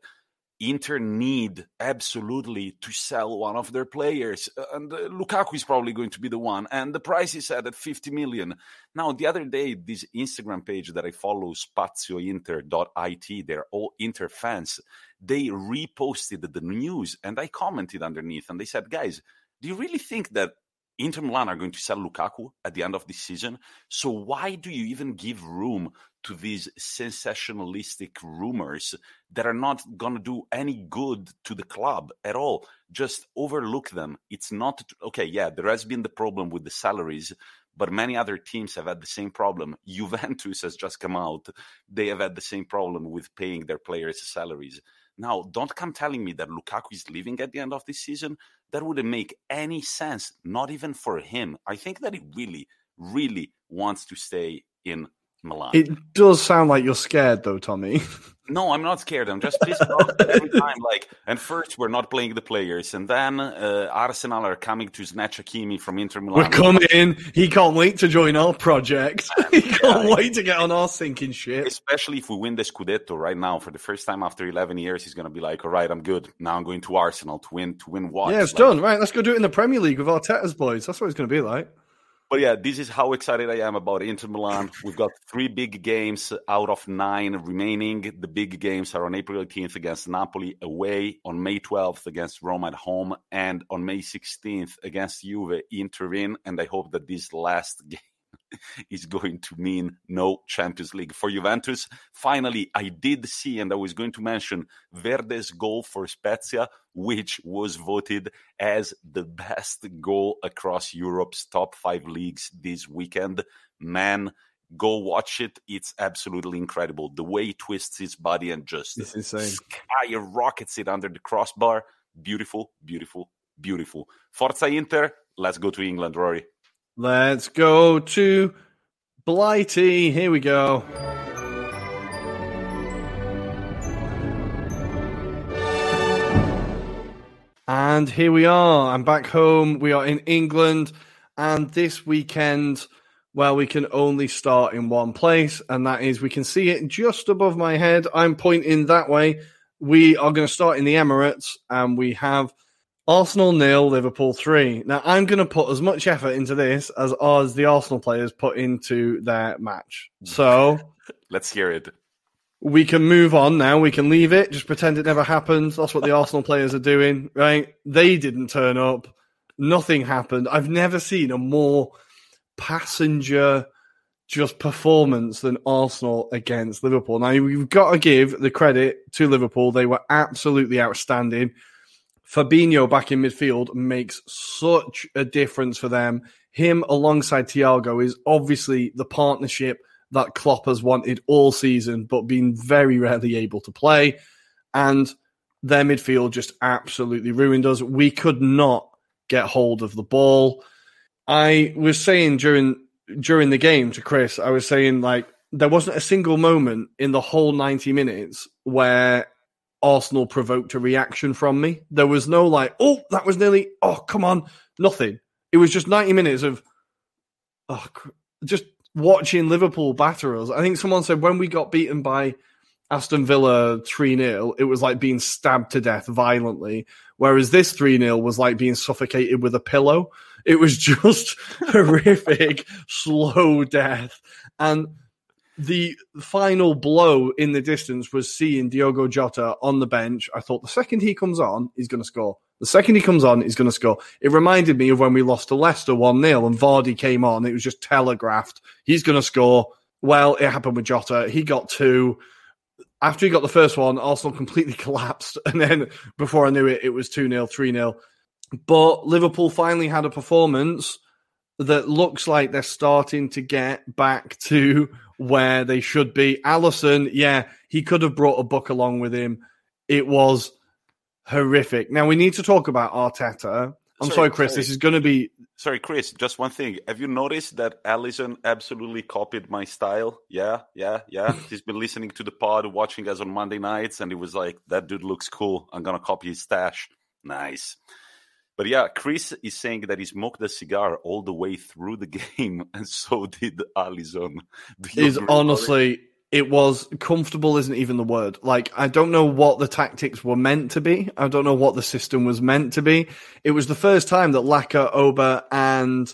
Inter need absolutely to sell one of their players, uh, and uh, Lukaku is probably going to be the one. And the price is set at 50 million. Now, the other day, this Instagram page that I follow, spaziointer.it, they're all Inter fans, they reposted the news, and I commented underneath, and they said, guys, do you really think that Inter Milan are going to sell Lukaku at the end of this season. So why do you even give room to these sensationalistic rumors that are not going to do any good to the club at all? Just overlook them. It's not okay. Yeah, there has been the problem with the salaries, but many other teams have had the same problem. Juventus has just come out. They have had the same problem with paying their players' salaries. Now, don't come telling me that Lukaku is leaving at the end of this season. That wouldn't make any sense, not even for him. I think that he really, really wants to stay in Milan. It does sound like you're scared, though, Tommy. No, I'm not scared. I'm just pissed off every time. Like, and first we're not playing the players, and then uh, Arsenal are coming to snatch Hakimi from Inter Milan. We're coming. He can't wait to join our project. he can't yeah, wait to get on our sinking ship. Especially if we win the Scudetto right now for the first time after 11 years, he's going to be like, "All right, I'm good. Now I'm going to Arsenal to win. To win what? Yeah, it's like, done. Right, let's go do it in the Premier League with Arteta's boys. That's what it's going to be like. But yeah, this is how excited I am about Inter Milan. We've got three big games out of nine remaining. The big games are on April 18th against Napoli away, on May 12th against Rome at home, and on May 16th against Juve in Turin. And I hope that this last game is going to mean no Champions League for Juventus. Finally, I did see, and I was going to mention Verde's goal for Spezia, which was voted as the best goal across Europe's top five leagues this weekend. Man, go watch it. It's absolutely incredible. The way he twists his body and just skyrockets it under the crossbar. Beautiful, beautiful, beautiful. Forza Inter. Let's go to England, Ruairi. Let's go to Blighty. Here we go. And here we are. I'm back home. We are in England. And this weekend, well, we can only start in one place. And that is, we can see it just above my head. I'm pointing that way. We are going to start in the Emirates. And we have Arsenal nil, Liverpool three. Now I'm going to put as much effort into this as as the Arsenal players put into their match. So let's hear it. We can move on now. We can leave it. Just pretend it never happened. That's what the Arsenal players are doing, right? They didn't turn up. Nothing happened. I've never seen a more passenger just performance than Arsenal against Liverpool. Now, you've got to give the credit to Liverpool. They were absolutely outstanding. Fabinho back in midfield makes such a difference for them. Him alongside Thiago is obviously the partnership that Klopp has wanted all season, but been very rarely able to play. And their midfield just absolutely ruined us. We could not get hold of the ball. I was saying during during the game to Chris, I was saying like there wasn't a single moment in the whole 90 minutes where Arsenal provoked a reaction from me. There was no like, oh, that was nearly, oh, come on, nothing. It was just 90 minutes of oh, just watching Liverpool batter us. I think someone said when we got beaten by Aston Villa 3 0, it was like being stabbed to death violently. Whereas this 3 0 was like being suffocated with a pillow. It was just horrific, slow death. And the final blow in the distance was seeing Diogo Jota on the bench. I thought the second he comes on, he's going to score. The second he comes on, he's going to score. It reminded me of when we lost to Leicester 1 0 and Vardy came on. It was just telegraphed. He's going to score. Well, it happened with Jota. He got two. After he got the first one, Arsenal completely collapsed. And then before I knew it, it was 2 0, 3 0. But Liverpool finally had a performance that looks like they're starting to get back to where they should be. Alisson, yeah, he could have brought a book along with him. It was horrific. Now we need to talk about Arteta. I'm sorry, sorry Chris. Sorry. This is going to be. Sorry, Chris. Just one thing. Have you noticed that Alisson absolutely copied my style? Yeah, yeah, yeah. He's been listening to the pod, watching us on Monday nights, and he was like, "That dude looks cool. I'm gonna copy his stash." Nice. But yeah, Chris is saying that he smoked a cigar all the way through the game, and so did Alisson. Is honestly, it was comfortable. Isn't even the word. Like I don't know what the tactics were meant to be. I don't know what the system was meant to be. It was the first time that Laka, Auba, and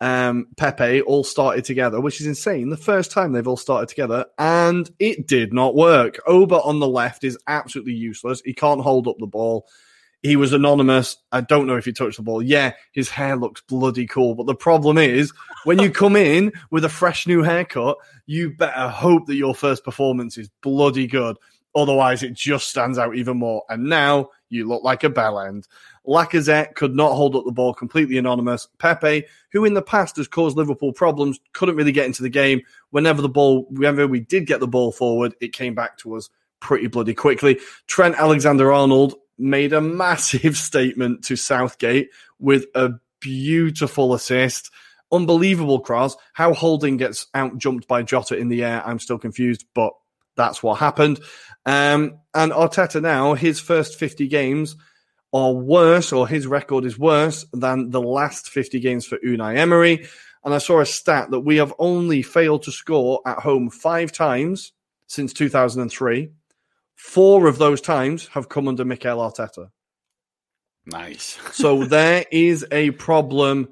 um, Pepe all started together, which is insane. The first time they've all started together, and it did not work. Auba on the left is absolutely useless. He can't hold up the ball. He was anonymous. I don't know if he touched the ball. Yeah, his hair looks bloody cool. But the problem is, when you come in with a fresh new haircut, you better hope that your first performance is bloody good. Otherwise, it just stands out even more. And now you look like a bell end. Lacazette could not hold up the ball, completely anonymous. Pepe, who in the past has caused Liverpool problems, couldn't really get into the game. Whenever the ball, whenever we did get the ball forward, it came back to us pretty bloody quickly. Trent Alexander Arnold made a massive statement to Southgate with a beautiful assist. Unbelievable cross. How Holding gets out jumped by Jota in the air, I'm still confused, but that's what happened. Um, and Arteta now, his first 50 games are worse, or his record is worse than the last 50 games for Unai Emery. And I saw a stat that we have only failed to score at home five times since 2003. Four of those times have come under Mikel Arteta. Nice. so there is a problem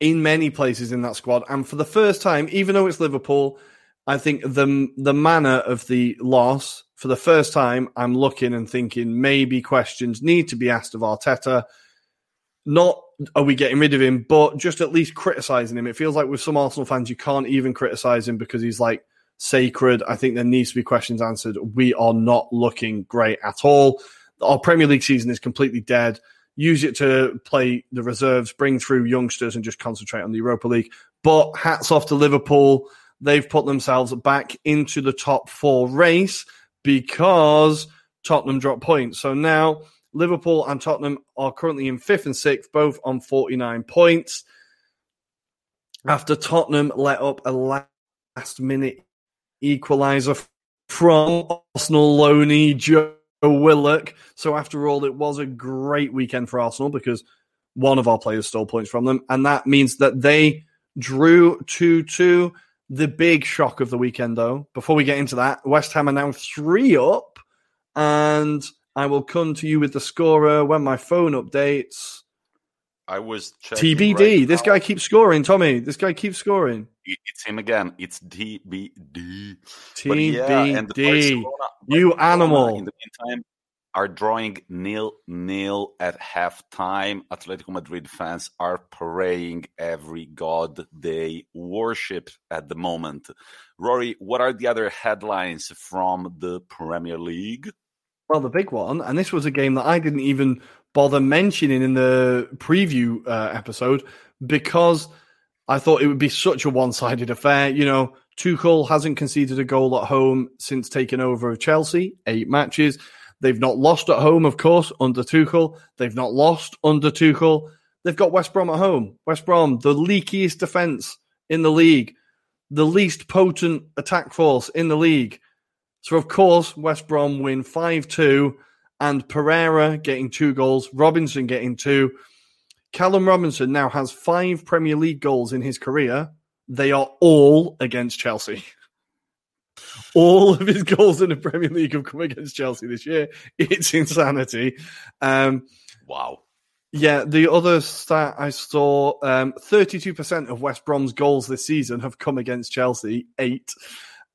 in many places in that squad, and for the first time, even though it's Liverpool, I think the the manner of the loss for the first time, I'm looking and thinking maybe questions need to be asked of Arteta. Not are we getting rid of him, but just at least criticizing him. It feels like with some Arsenal fans, you can't even criticize him because he's like sacred. I think there needs to be questions answered. We are not looking great at all. Our Premier League season is completely dead. Use it to play the reserves, bring through youngsters, and just concentrate on the Europa League. But hats off to Liverpool. They've put themselves back into the top four race because Tottenham dropped points. So now Liverpool and Tottenham are currently in fifth and sixth, both on 49 points. After Tottenham let up a last minute equaliser from Arsenal loanee Joe Willock. So after all, it was a great weekend for Arsenal because one of our players stole points from them, and that means that they drew 2 2. The big shock of the weekend, though, before we get into that, West Ham are now three up, and I will come to you with the scorer when my phone updates. I was TBD. Right this guy keeps scoring, Tommy. This guy keeps scoring. It's him again. It's TBD. TBD. Yeah, you animal. In the meantime, are drawing nil nil at halftime. Atletico Madrid fans are praying every god they worship at the moment. Ruairi, what are the other headlines from the Premier League? Well, the big one, and this was a game that I didn't even bother mentioning in the preview uh, episode because I thought it would be such a one sided affair. You know, Tuchel hasn't conceded a goal at home since taking over of Chelsea, eight matches. They've not lost at home, of course, under Tuchel. They've not lost under Tuchel. They've got West Brom at home. West Brom, the leakiest defence in the league, the least potent attack force in the league. So, of course, West Brom win 5 2, and Pereira getting two goals, Robinson getting two. Callum Robinson now has five Premier League goals in his career. They are all against Chelsea. All of his goals in the Premier League have come against Chelsea this year. It's insanity. Um, wow. Yeah, the other stat I saw um, 32% of West Brom's goals this season have come against Chelsea, eight.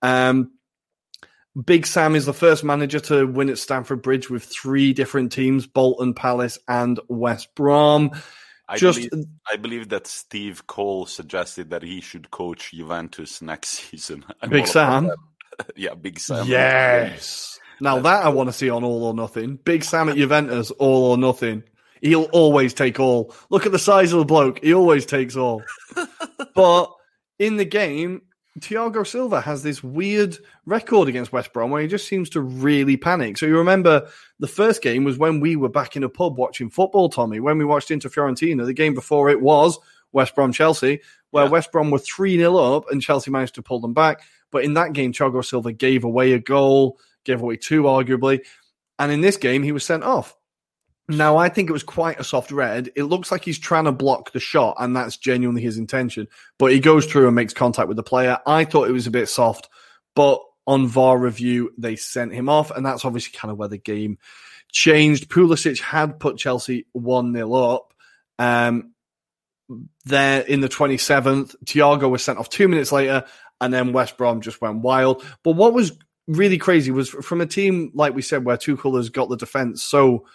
Um, Big Sam is the first manager to win at Stamford Bridge with three different teams Bolton, Palace, and West Brom. I Just, believe, I believe that Steve Cole suggested that he should coach Juventus next season. Big Sam? yeah, Big Sam. Yes. Now that I want to see on All or Nothing. Big Sam at Juventus, All or Nothing. He'll always take all. Look at the size of the bloke. He always takes all. but in the game, Thiago Silva has this weird record against West Brom where he just seems to really panic. So you remember the first game was when we were back in a pub watching football, Tommy, when we watched Inter Fiorentina. The game before it was West Brom Chelsea, where yeah. West Brom were 3 0 up and Chelsea managed to pull them back. But in that game, Thiago Silva gave away a goal, gave away two, arguably. And in this game, he was sent off. Now, I think it was quite a soft red. It looks like he's trying to block the shot, and that's genuinely his intention. But he goes through and makes contact with the player. I thought it was a bit soft, but on VAR review, they sent him off, and that's obviously kind of where the game changed. Pulisic had put Chelsea 1 0 up. Um, there in the 27th, Thiago was sent off two minutes later, and then West Brom just went wild. But what was really crazy was from a team, like we said, where Tuchel has got the defence so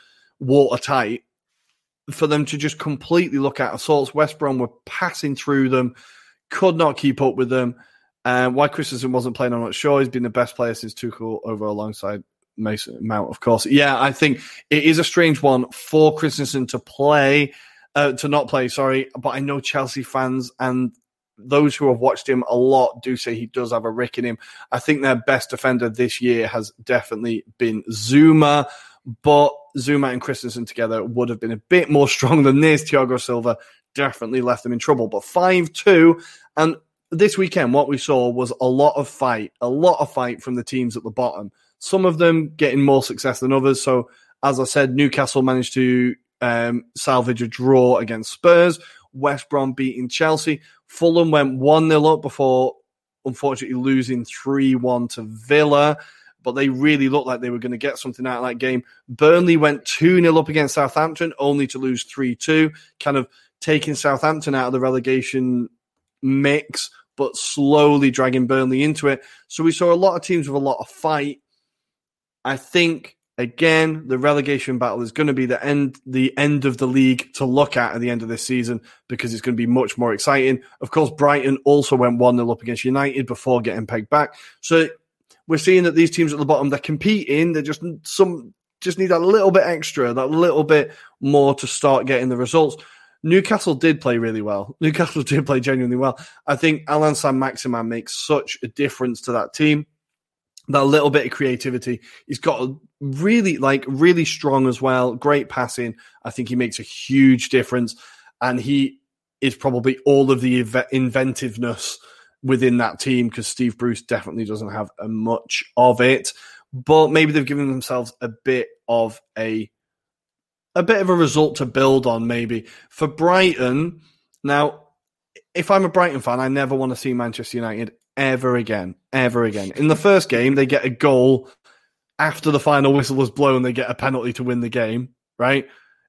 watertight for them to just completely look at assaults. West Brom were passing through them, could not keep up with them. Uh, why Christensen wasn't playing, I'm not sure. He's been the best player since Tuchel over alongside Mason Mount, of course. Yeah, I think it is a strange one for Christensen to play, uh, to not play, sorry. But I know Chelsea fans and those who have watched him a lot do say he does have a rick in him. I think their best defender this year has definitely been Zouma, but Zouma and Christensen together would have been a bit more strong than this. Thiago Silva definitely left them in trouble. But 5 2. And this weekend, what we saw was a lot of fight, a lot of fight from the teams at the bottom. Some of them getting more success than others. So, as I said, Newcastle managed to um, salvage a draw against Spurs. West Brom beating Chelsea. Fulham went 1 0 up before unfortunately losing 3 1 to Villa but they really looked like they were going to get something out of that game. Burnley went 2 0 up against Southampton, only to lose 3 2, kind of taking Southampton out of the relegation mix, but slowly dragging Burnley into it. So we saw a lot of teams with a lot of fight. I think again the relegation battle is going to be the end the end of the league to look at at the end of this season because it's going to be much more exciting. Of course, Brighton also went 1 0 up against United before getting pegged back. So we're seeing that these teams at the bottom they're competing. They just some just need a little bit extra, that little bit more to start getting the results. Newcastle did play really well. Newcastle did play genuinely well. I think Alan Saint-Maximin makes such a difference to that team. That little bit of creativity. He's got a really, like, really strong as well. Great passing. I think he makes a huge difference. And he is probably all of the inventiveness within that team because Steve Bruce definitely doesn't have much of it. But maybe they've given themselves a bit of a a bit of a result to build on. Maybe for Brighton. Now, if I'm a Brighton fan, I never want to see Manchester United ever again, ever again. In the first game, they get a goal after the final whistle was blown. They get a penalty to win the game, right?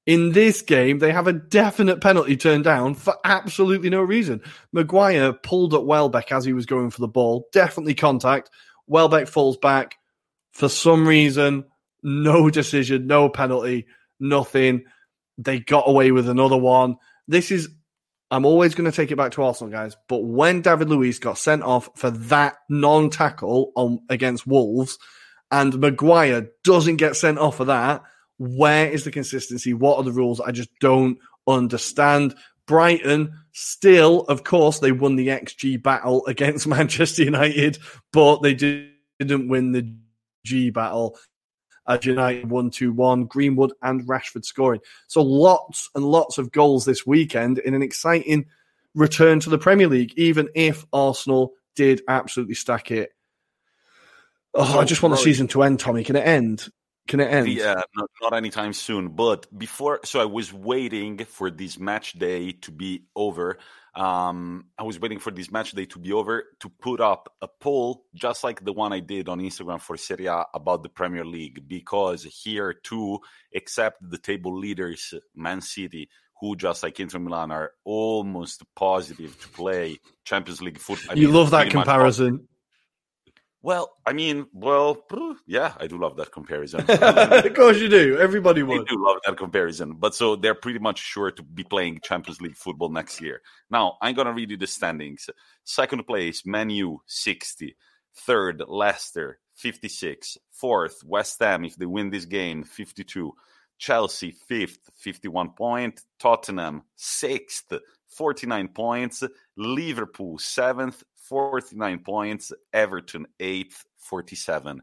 In this game, they have a definite penalty turned down for absolutely no reason. Maguire pulled at Welbeck as he was going for the ball. Definitely contact. Welbeck falls back. For some reason, no decision, no penalty, nothing. They got away with another one. This is, I'm always going to take it back to Arsenal, guys. But when David Luiz got sent off for that non tackle on against Wolves, and Maguire doesn't get sent off for that, where is the consistency? What are the rules? I just don't understand. Brighton still, of course, they won the XG battle against Manchester United, but they didn't win the G battle. As United 1 2 1, Greenwood and Rashford scoring. So lots and lots of goals this weekend in an exciting return to the Premier League, even if Arsenal did absolutely stack it. Oh, I just want the season to end, Tommy. Can it end? Can it end? Yeah, not, not anytime soon. But before, so I was waiting for this match day to be over. Um, I was waiting for this match day to be over to put up a poll, just like the one I did on Instagram for Serie A about the Premier League, because here too, except the table leaders, Man City, who just like Inter Milan are almost positive to play Champions League football. you mean, love that comparison. Well, I mean, well, yeah, I do love that comparison. of course you do. Everybody would. I do love that comparison. But so they're pretty much sure to be playing Champions League football next year. Now, I'm going to read you the standings. Second place, Man U, 60. Third, Leicester, 56. Fourth, West Ham, if they win this game, 52. Chelsea, fifth, 51 point. Tottenham, sixth, 49 points. Liverpool, seventh, 49 points. Everton, 8th, 47.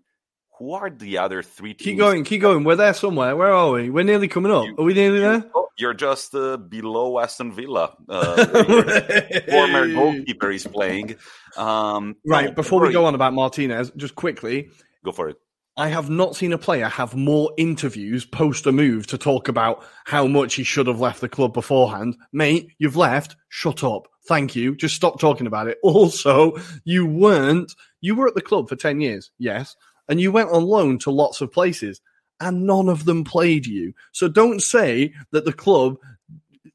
Who are the other three teams? Keep going, keep going. We're there somewhere. Where are we? We're nearly coming up. You, are we nearly there? You're just uh, below Aston Villa. Uh, former goalkeeper is playing. Um, right, no, before we go on about Martinez, just quickly. Go for it. I have not seen a player have more interviews post a move to talk about how much he should have left the club beforehand. Mate, you've left. Shut up. Thank you. Just stop talking about it. Also, you weren't, you were at the club for 10 years, yes, and you went on loan to lots of places, and none of them played you. So don't say that the club,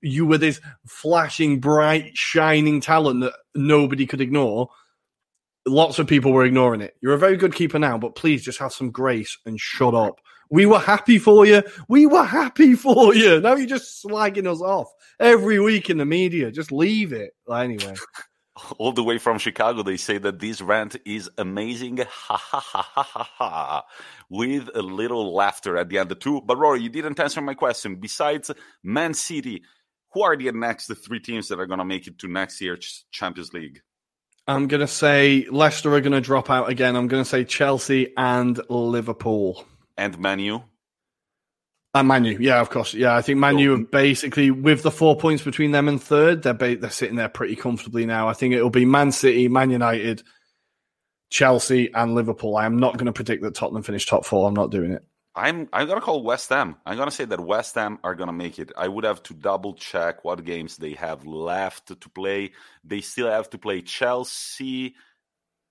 you were this flashing, bright, shining talent that nobody could ignore. Lots of people were ignoring it. You're a very good keeper now, but please just have some grace and shut up. We were happy for you. We were happy for you. Now you're just slagging us off every week in the media. Just leave it. Anyway. All the way from Chicago, they say that this rant is amazing. Ha ha ha ha ha ha. With a little laughter at the end of two. But Ruairi, you didn't answer my question. Besides Man City, who are the next the three teams that are going to make it to next year's Champions League? I'm going to say Leicester are going to drop out again. I'm going to say Chelsea and Liverpool and Manu. And Manu, yeah, of course, yeah. I think Manu so, basically with the four points between them and third, they're ba- they're sitting there pretty comfortably now. I think it'll be Man City, Man United, Chelsea, and Liverpool. I am not going to predict that Tottenham finish top four. I'm not doing it. I'm I'm gonna call West Ham. I'm gonna say that West Ham are gonna make it. I would have to double check what games they have left to play. They still have to play Chelsea.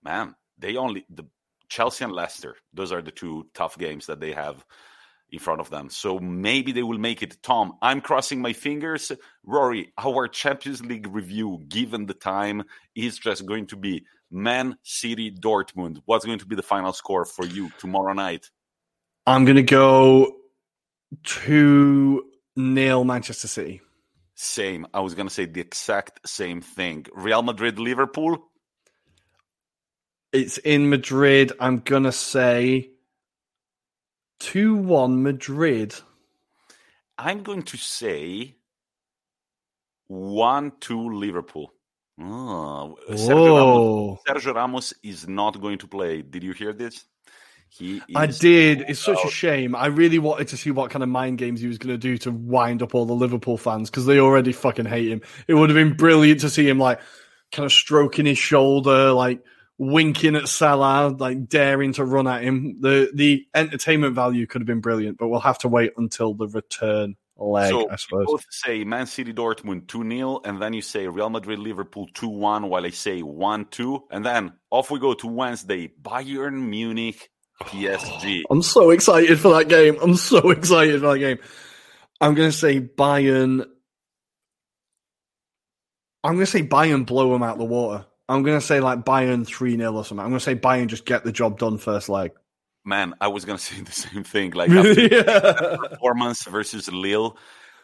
Man, they only the Chelsea and Leicester. Those are the two tough games that they have in front of them. So maybe they will make it. Tom, I'm crossing my fingers. Ruairi, our Champions League review, given the time, is just going to be Man City Dortmund. What's going to be the final score for you tomorrow night? I'm going to go 2 nil Manchester City. Same. I was going to say the exact same thing. Real Madrid Liverpool. It's in Madrid. I'm gonna say two one Madrid. I'm going to say one two Liverpool. Oh, Sergio Ramos, Sergio Ramos is not going to play. Did you hear this? He I did. It's such a shame. I really wanted to see what kind of mind games he was going to do to wind up all the Liverpool fans because they already fucking hate him. It would have been brilliant to see him like kind of stroking his shoulder, like winking at Salah, like daring to run at him. The the entertainment value could have been brilliant, but we'll have to wait until the return leg, so I suppose. both say Man City Dortmund 2 0, and then you say Real Madrid Liverpool 2 1, while I say 1 2. And then off we go to Wednesday Bayern Munich PSG. I'm so excited for that game. I'm so excited for that game. I'm going to say Bayern. I'm going to say Bayern blow them out the water. I'm going to say like Bayern 3 0 or something. I'm going to say Bayern just get the job done first leg. Man, I was going to say the same thing. Like yeah. performance versus Lille.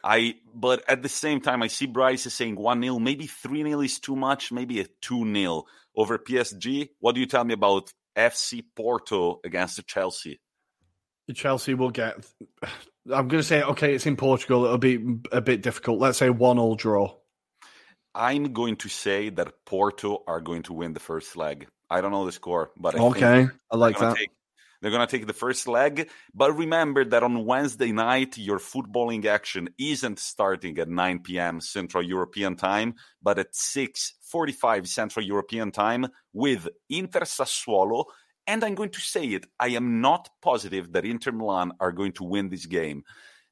I, but at the same time, I see Bryce is saying 1 0. Maybe 3 0 is too much. Maybe a 2 0 over PSG. What do you tell me about FC Porto against Chelsea? Chelsea will get. I'm going to say, okay, it's in Portugal. It'll be a bit difficult. Let's say 1 all draw. I'm going to say that Porto are going to win the first leg. I don't know the score, but I okay, I like that. Take, they're going to take the first leg. But remember that on Wednesday night, your footballing action isn't starting at 9 p.m. Central European time, but at 6:45 Central European time with Inter Sassuolo. And I'm going to say it: I am not positive that Inter Milan are going to win this game.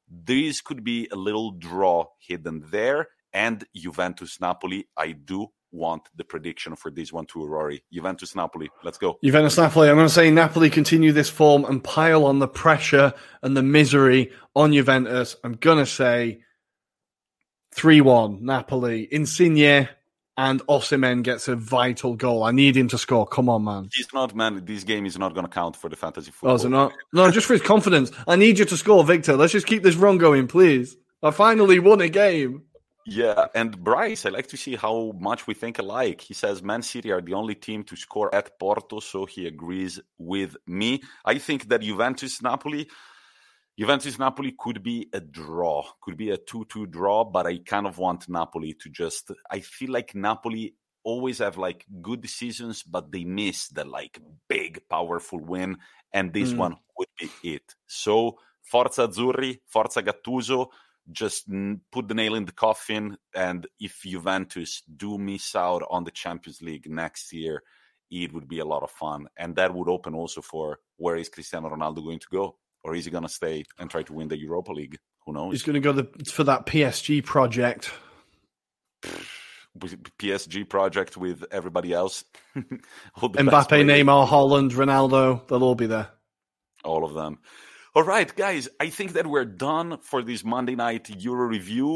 This could be a little draw hidden there. And Juventus Napoli, I do want the prediction for this one to Ruairi. Juventus Napoli, let's go. Juventus Napoli. I'm going to say Napoli continue this form and pile on the pressure and the misery on Juventus. I'm going to say 3 1 Napoli. Insigne and Osimhen gets a vital goal. I need him to score. Come on, man. He's not, man. This game is not going to count for the fantasy football. Oh, is it not? No, just for his confidence. I need you to score, Victor. Let's just keep this run going, please. I finally won a game. Yeah, and Bryce, I like to see how much we think alike. He says Man City are the only team to score at Porto, so he agrees with me. I think that Juventus Napoli, Juventus Napoli could be a draw, could be a 2 2 draw, but I kind of want Napoli to just. I feel like Napoli always have like good seasons, but they miss the like big, powerful win, and this mm. one would be it. So, Forza Azzurri, Forza Gattuso just put the nail in the coffin. And if Juventus do miss out on the Champions League next year, it would be a lot of fun. And that would open also for where is Cristiano Ronaldo going to go? Or is he going to stay and try to win the Europa League? Who knows? He's going to go the, for that PSG project. PSG project with everybody else. Mbappe, Neymar, Haaland, Ronaldo, they'll all be there. All of them. All right, guys, I think that we're done for this Monday night Euro review.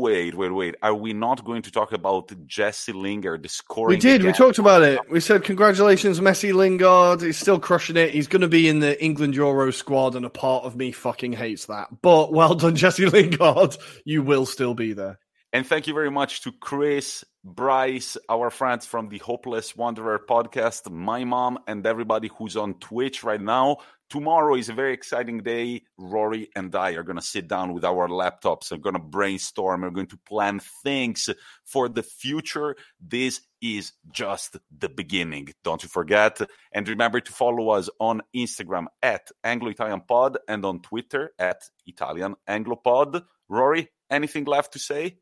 Wait, wait, wait. Are we not going to talk about Jesse Lingard, the scoring? We did. Again? We talked about it. We said, congratulations, Messi Lingard. He's still crushing it. He's going to be in the England Euro squad, and a part of me fucking hates that. But well done, Jesse Lingard. You will still be there. And thank you very much to Chris, Bryce, our friends from the Hopeless Wanderer podcast, my mom, and everybody who's on Twitch right now. Tomorrow is a very exciting day. Ruairi and I are going to sit down with our laptops and going to brainstorm. We're going to plan things for the future. This is just the beginning. Don't you forget. And remember to follow us on Instagram at Anglo Italian Pod and on Twitter at Italian Anglo Pod. Ruairi, anything left to say?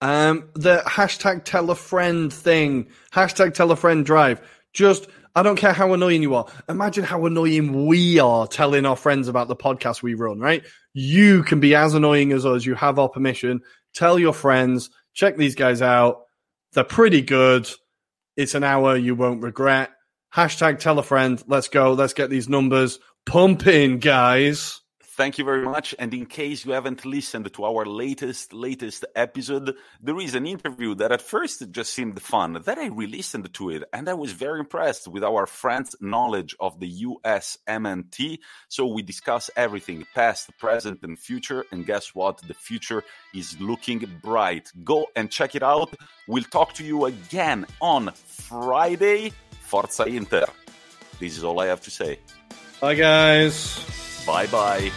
Um, the hashtag tell a friend thing, hashtag tell a friend drive. Just I don't care how annoying you are. Imagine how annoying we are telling our friends about the podcast we run, right? You can be as annoying as us. You have our permission. Tell your friends, check these guys out. They're pretty good. It's an hour you won't regret. Hashtag tell a friend. Let's go. Let's get these numbers pumping, guys. Thank you very much. And in case you haven't listened to our latest, latest episode, there is an interview that at first just seemed fun. Then I re-listened to it and I was very impressed with our friend's knowledge of the US MNT. So we discuss everything past, present, and future. And guess what? The future is looking bright. Go and check it out. We'll talk to you again on Friday. Forza Inter. This is all I have to say. Bye, guys. Bye bye.